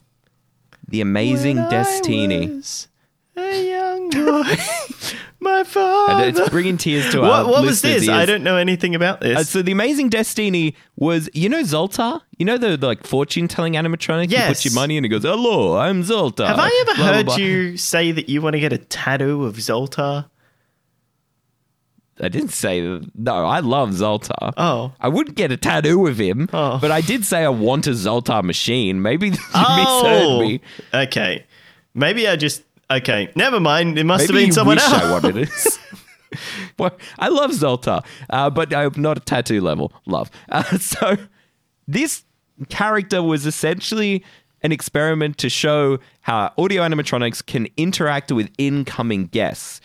the amazing Destini. a young boy, my father. And it's bringing tears to our what what was this? I don't know anything about this. Uh, so the amazing Destiny was, you know, Zoltar. You know the, the like fortune telling animatronic. You put your money in and it goes, "Hello, I'm Zoltar." Have I ever Blah, blah, heard blah. you say that you want to get a tattoo of Zoltar? I didn't say no. I love Zoltar. Oh. I wouldn't get a tattoo of him, Oh. but I did say I want a Zoltar machine. Maybe you Oh, misheard me. okay. Maybe I just okay. Never mind. It must Maybe have been someone else. I wanted it. well, I love Zoltar, uh, but I'm not a tattoo level love. Uh, so this character was essentially an experiment to show how audio animatronics can interact with incoming guests.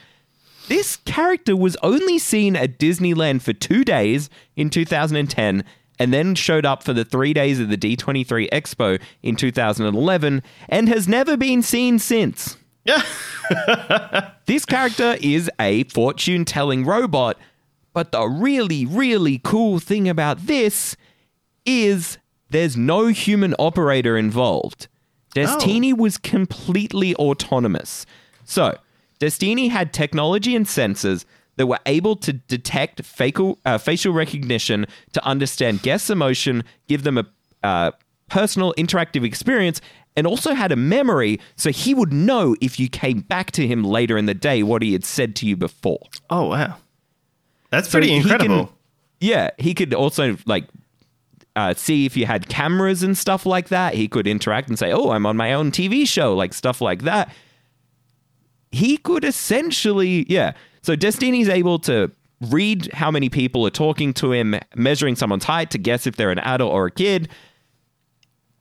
This character was only seen at Disneyland for two days in 2010 and then showed up for the three days of the D23 Expo in 2011 and has never been seen since. this character is a fortune telling robot, but the really, really cool thing about this is there's no human operator involved. Destini oh. was completely autonomous. So, Destini had technology and sensors that were able to detect facial, uh, facial recognition to understand guests' emotion, give them a uh, personal interactive experience, and also had a memory so he would know if you came back to him later in the day what he had said to you before. Oh wow, that's So pretty he can- incredible. yeah, he could also like uh, see if you had cameras and stuff like that. He could interact and say, "Oh, I'm on my own TV show," like stuff like that. He could essentially, yeah. So Destini's able to read how many people are talking to him, measuring someone's height to guess if they're an adult or a kid.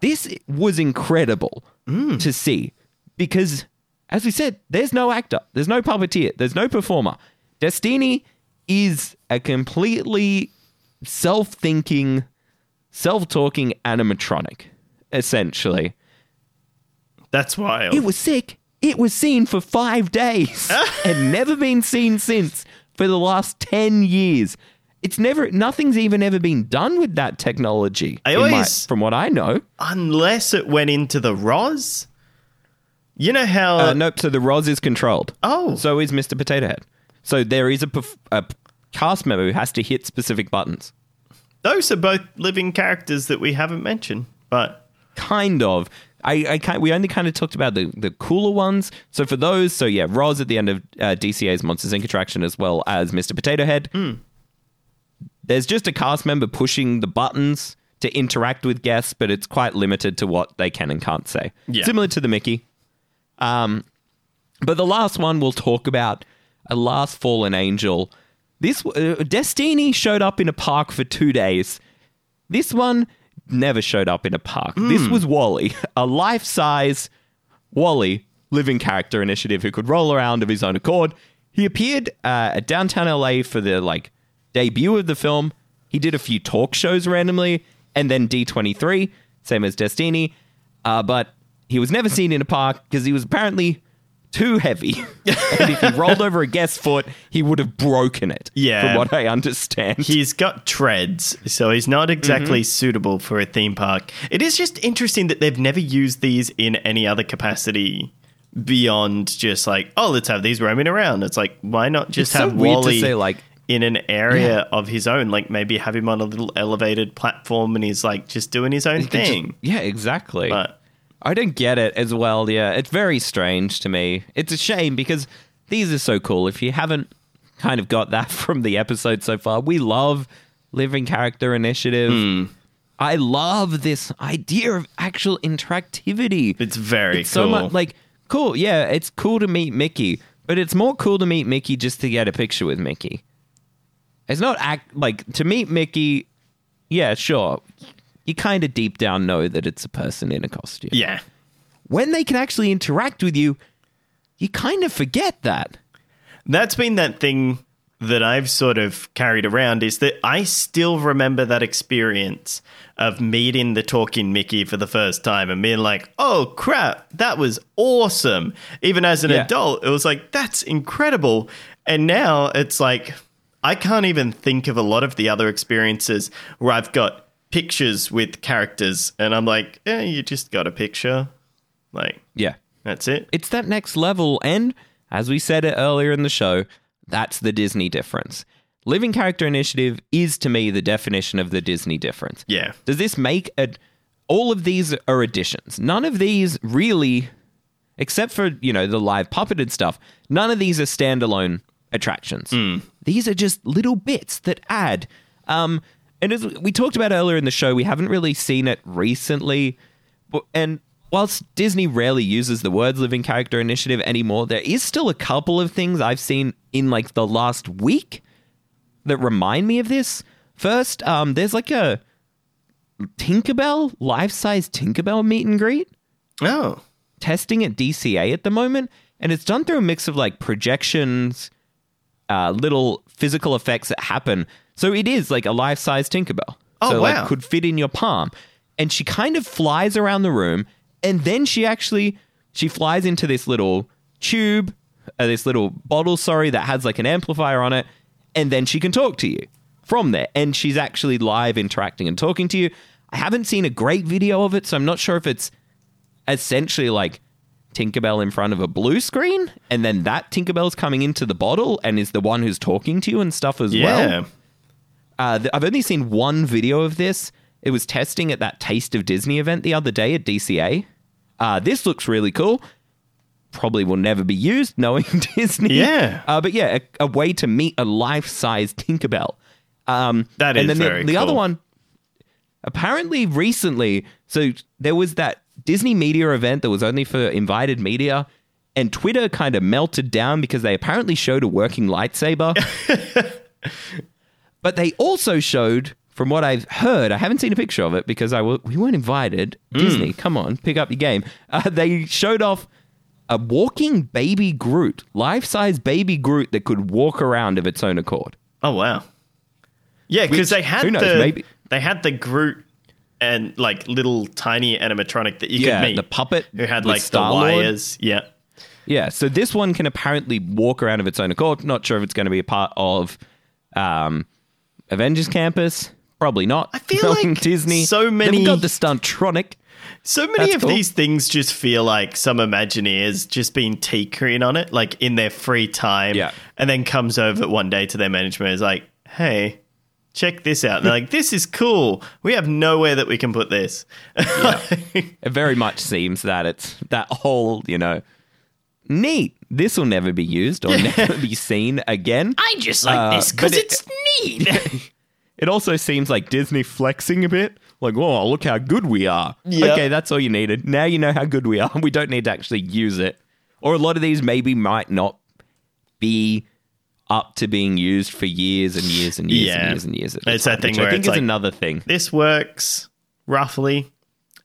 This was incredible mm. to see because, as we said, there's no actor, there's no puppeteer, there's no performer. Destini is a completely self thinking, self talking animatronic, essentially. That's wild. It was sick. It was seen for five days and never been seen since for the last 10 years. It's never, nothing's even ever been done with that technology. I in my- from what I know. Unless it went into the Roz. You know how? Uh, nope. So the Roz is controlled. Oh. So is Mr. Potato Head. So there is a, perf- a cast member who has to hit specific buttons. those are both living characters that we haven't mentioned. But Kind of. I, I can't, we only kind of talked about the, the cooler ones. So for those, so yeah, Roz at the end of uh, DCA's Monsters Inc. attraction as well as Mr. Potato Head. There's just a cast member pushing the buttons to interact with guests, but it's quite limited to what they can and can't say. Yeah. Similar to the Mickey. Um, but the last one we'll talk about, a last fallen angel. This uh, Destini showed up in a park for two days. This one never showed up in a park. This was WALL-E, a life-size WALL-E living character initiative who could roll around of his own accord. He appeared uh, at downtown LA for the like debut of the film. He did a few talk shows randomly, and then D23, same as Destini. Uh, but he was never seen in a park because he was apparently too heavy. and if he rolled over a guest foot, he would have broken it. Yeah. From what I understand. he's got treads, so he's not exactly Mm-hmm. suitable for a theme park. It is just interesting that they've never used these in any other capacity beyond just like, oh, let's have these roaming around. It's like, why not just It's so have to WALL-E say, like- in an area Yeah. of his own? Like maybe have him on a little elevated platform and he's like just doing his own could just- thing. yeah, exactly. But I don't get it as well. Yeah, it's very strange to me. It's a shame because these are so cool. If you haven't kind of got that from the episode so far, we love Living Character Initiative. Hmm. I love this idea of actual interactivity. it's very It's cool. so much like cool. Yeah, it's cool to meet Mickey, but it's more cool to meet Mickey just to get a picture with Mickey. It's not act like to meet Mickey. Yeah, sure. You kind of deep down know that it's a person in a costume yeah. when they can actually interact with you, you kind of forget that. That's been that thing that I've sort of carried around is that I still remember that experience of meeting the talking Mickey for the first time and being like, oh crap, that was awesome. Even as an Yeah. adult, it was like, that's incredible. And now it's like, I can't even think of a lot of the other experiences where I've got pictures with characters and I'm like, eh, you just got a picture. Like, Yeah. that's it. It's that next level. And as we said it earlier in the show, that's the Disney difference. Living Character Initiative is to me the definition of the Disney difference. Yeah. Does this make a. All of these are additions. None of these really, except for, you know, the live puppeted stuff, none of these are standalone attractions. These are just little bits that add. Um, and as we talked about earlier in the show, we haven't really seen it recently. And whilst Disney rarely uses the words living character initiative anymore, there is still a couple of things I've seen in like the last week that remind me of this. First, um, there's like a Tinkerbell, life size Tinkerbell meet and greet. Oh. testing at DCA at the moment, and it's done through a mix of like projections, uh, little physical effects that happen. So it is like a life size Tinkerbell. Oh, so wow. like could fit in your palm. And she kind of flies around the room, and then she actually she flies into this little tube, uh, this little bottle, sorry, that has like an amplifier on it, and then she can talk to you from there. And she's actually live interacting and talking to you. I haven't seen a great video of it, so I'm not sure if it's essentially like Tinkerbell in front of a blue screen, and then that Tinkerbell's coming into the bottle and is the one who's talking to you and stuff as well. Uh, I've only seen one video of this. It was testing at that Taste of Disney event the other day at DCA. Uh, this looks really cool. Probably will never be used, knowing Disney. Yeah. Uh, but yeah, a, a way to meet a life-size Tinkerbell. Um, That and then very the, the other one, apparently recently, so there was that Disney media event that was only for invited media, and Twitter kind of melted down because they apparently showed a working lightsaber. but they also showed, from what I've heard, I haven't seen a picture of it because I w- we weren't invited. Disney, come on, pick up your game. Uh, they showed off a walking baby Groot, life size baby Groot that could walk around of its own accord. Oh wow. Yeah, because they had knows, the maybe- they had the Groot and like little tiny animatronic that you Yeah, could meet. the puppet who had like the Star-Lord. wires. Yeah. Yeah, so this one can apparently walk around of its own accord. Not sure if it's going to be a part of um, Avengers Campus. Probably not. I feel like Disney. so many- They've got the Stuntronic. So many That's of cool. these things just feel like some Imagineers just been tinkering on it, like in their free time. Yeah. And then comes over one day to their management and is like, hey, check this out. And they're like, this is cool. We have nowhere that we can put this. It very much seems that it's that whole, you know, neat. This will never be used or never be seen again. I just like Uh, this because but it- it's neat. It also seems like Disney flexing a bit. Like, oh, look how good we are. Yeah. Okay, that's all you needed. Now you know how good we are. We don't need to actually use it. Or a lot of these maybe might not be up to being used for years and years and years Yeah. and years and years. at a It's that time, thing which I think it's is like- another thing. this works roughly.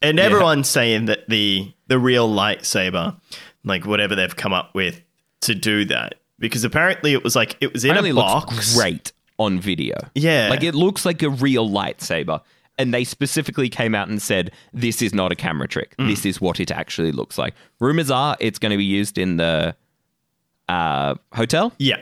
And everyone's saying that the the real lightsaber, like whatever they've come up with to do that, because apparently it was like it was in Apparently a it looks box. great on video. Yeah. Like it looks like a real lightsaber. And they specifically came out and said, this is not a camera trick. Mm. This is what it actually looks like. Rumors are it's going to be used in the uh, hotel. Yeah.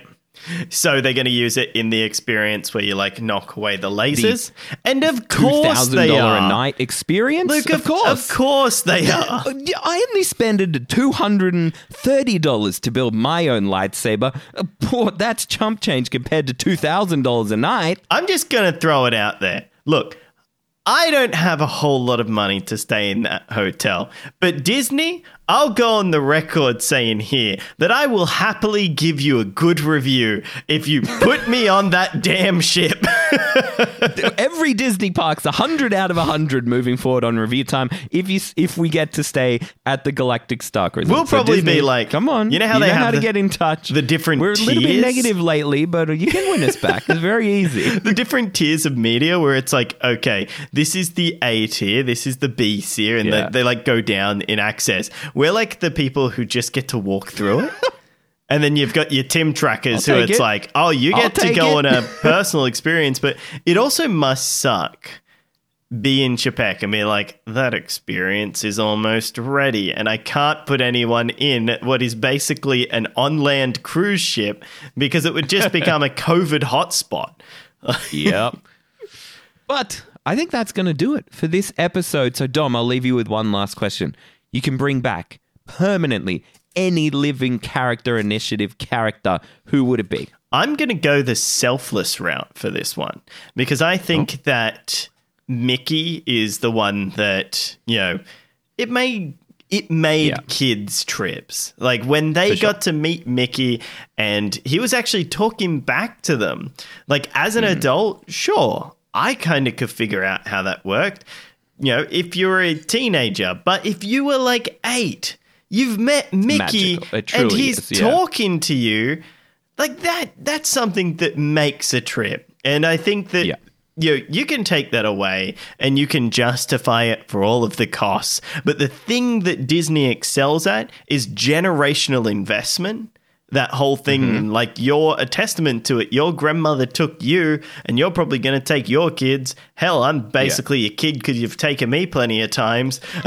So they're going to use it in the experience where you like knock away the lasers, and of course they are. a night experience? Look, of course. of course they are. Uh, I only spent $230 to build my own lightsaber. Uh, poor, that's chump change compared to $2,000 a night. I'm just going to throw it out there. Look, I don't have a whole lot of money to stay in that hotel, but Disney, I'll go on the record saying here that I will happily give you a good review if you put me on that damn ship. Every Disney park's 100 out of 100 moving forward on review time if you if we get to stay at the Galactic Star Cruise. We'll So probably Disney, be like- come on. you know how they know have how to get in touch. the different We're a little bit negative lately, but you can win us back. It's very easy. the different tiers of media where it's like, okay, this is the A tier, this is the B tier, and Yeah. they, they like go down in access. We're like the people who just get to walk through it. And then you've got your Tim trackers I'll who it's it. like, oh, you I'll get to go it. on a personal experience, but it also must suck being Chapek and be like, that experience is almost ready, and I can't put anyone in what is basically an on land cruise ship because it would just become a COVID hotspot. yep. But I think that's going to do it for this episode. So, Dom, I'll leave you with one last question. You can bring back permanently any living character initiative character. Who would it be? I'm going to go the selfless route for this one because I think Oh. that Mickey is the one that, you know, it made it made Yeah. kids trips. Like when they For sure. got to meet Mickey and he was actually talking back to them. Like as an hmm. adult, sure, I kind of could figure out how that worked. You know, if you're a teenager, but if you were like 8, you've met Mickey and he's is, yeah. talking to you like that that's something that makes a trip and i think that Yeah. you you can take that away and you can justify it for all of the costs. But the thing that Disney excels at is generational investment. That whole thing, and like you're a testament to it. Your grandmother took you, and you're probably going to take your kids. Hell, I'm basically a kid because you've taken me plenty of times.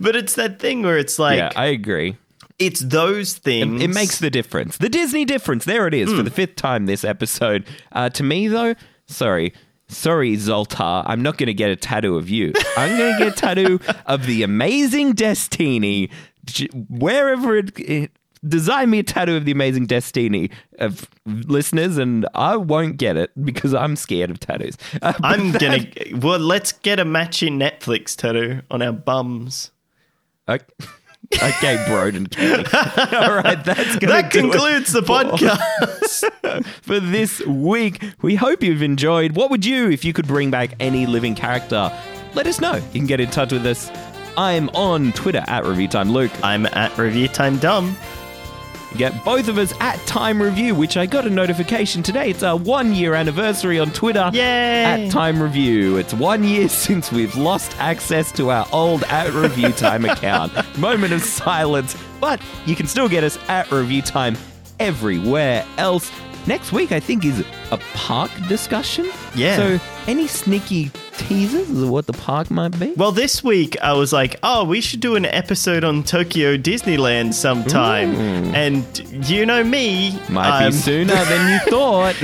but it's that thing where it's like, yeah, I agree. it's those things. It makes the difference. The Disney difference. There it is Hmm. for the fifth time this episode. Uh, to me, though, sorry. Sorry, Zoltar. I'm not going to get a tattoo of you. I'm going to get a tattoo of the amazing Destini. Wherever it, it. Design me a tattoo of the amazing Destini of listeners, and I won't get it because I'm scared of tattoos. Uh, I'm that- gonna. Well, let's get a matching Netflix tattoo on our bums. Okay, okay Broden. All right, that's That concludes the podcast. for this week. We hope you've enjoyed. What would you if you could bring back any living character? Let us know. You can get in touch with us. I'm on Twitter at Review Time Luke. I'm at Review Time Dumb. You get both of us at Time Review, which I got a notification today. It's our one year anniversary on Twitter. Yay! At Time Review. It's one year since we've lost access to our old at Review Time account. Moment of silence. But you can still get us at Review Time everywhere else. Next week, I think, is a park discussion. Yeah. So, any sneaky teasers of what the park might be? Well, this week I was like, oh, we should do an episode on Tokyo Disneyland sometime. And you know me. Might um, be sooner than you thought.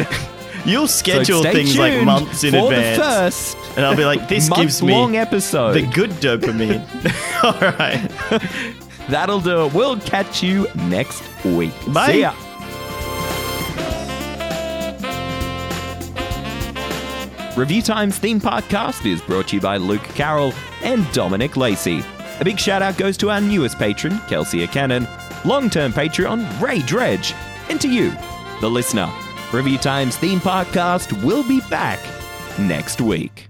You'll schedule stay things like months in advance. first and I'll be like, this gives me month-long episode. the good dopamine. All right. That'll do it. We'll catch you next week. Bye. See ya. Review Time's theme podcast is brought to you by Luke Carroll and Dominic Lacey. A big shout out goes to our newest patron, Kelsey Cannon, long term Patreon, Ray Dredge, and to you, the listener. Review Time's theme podcast will be back next week.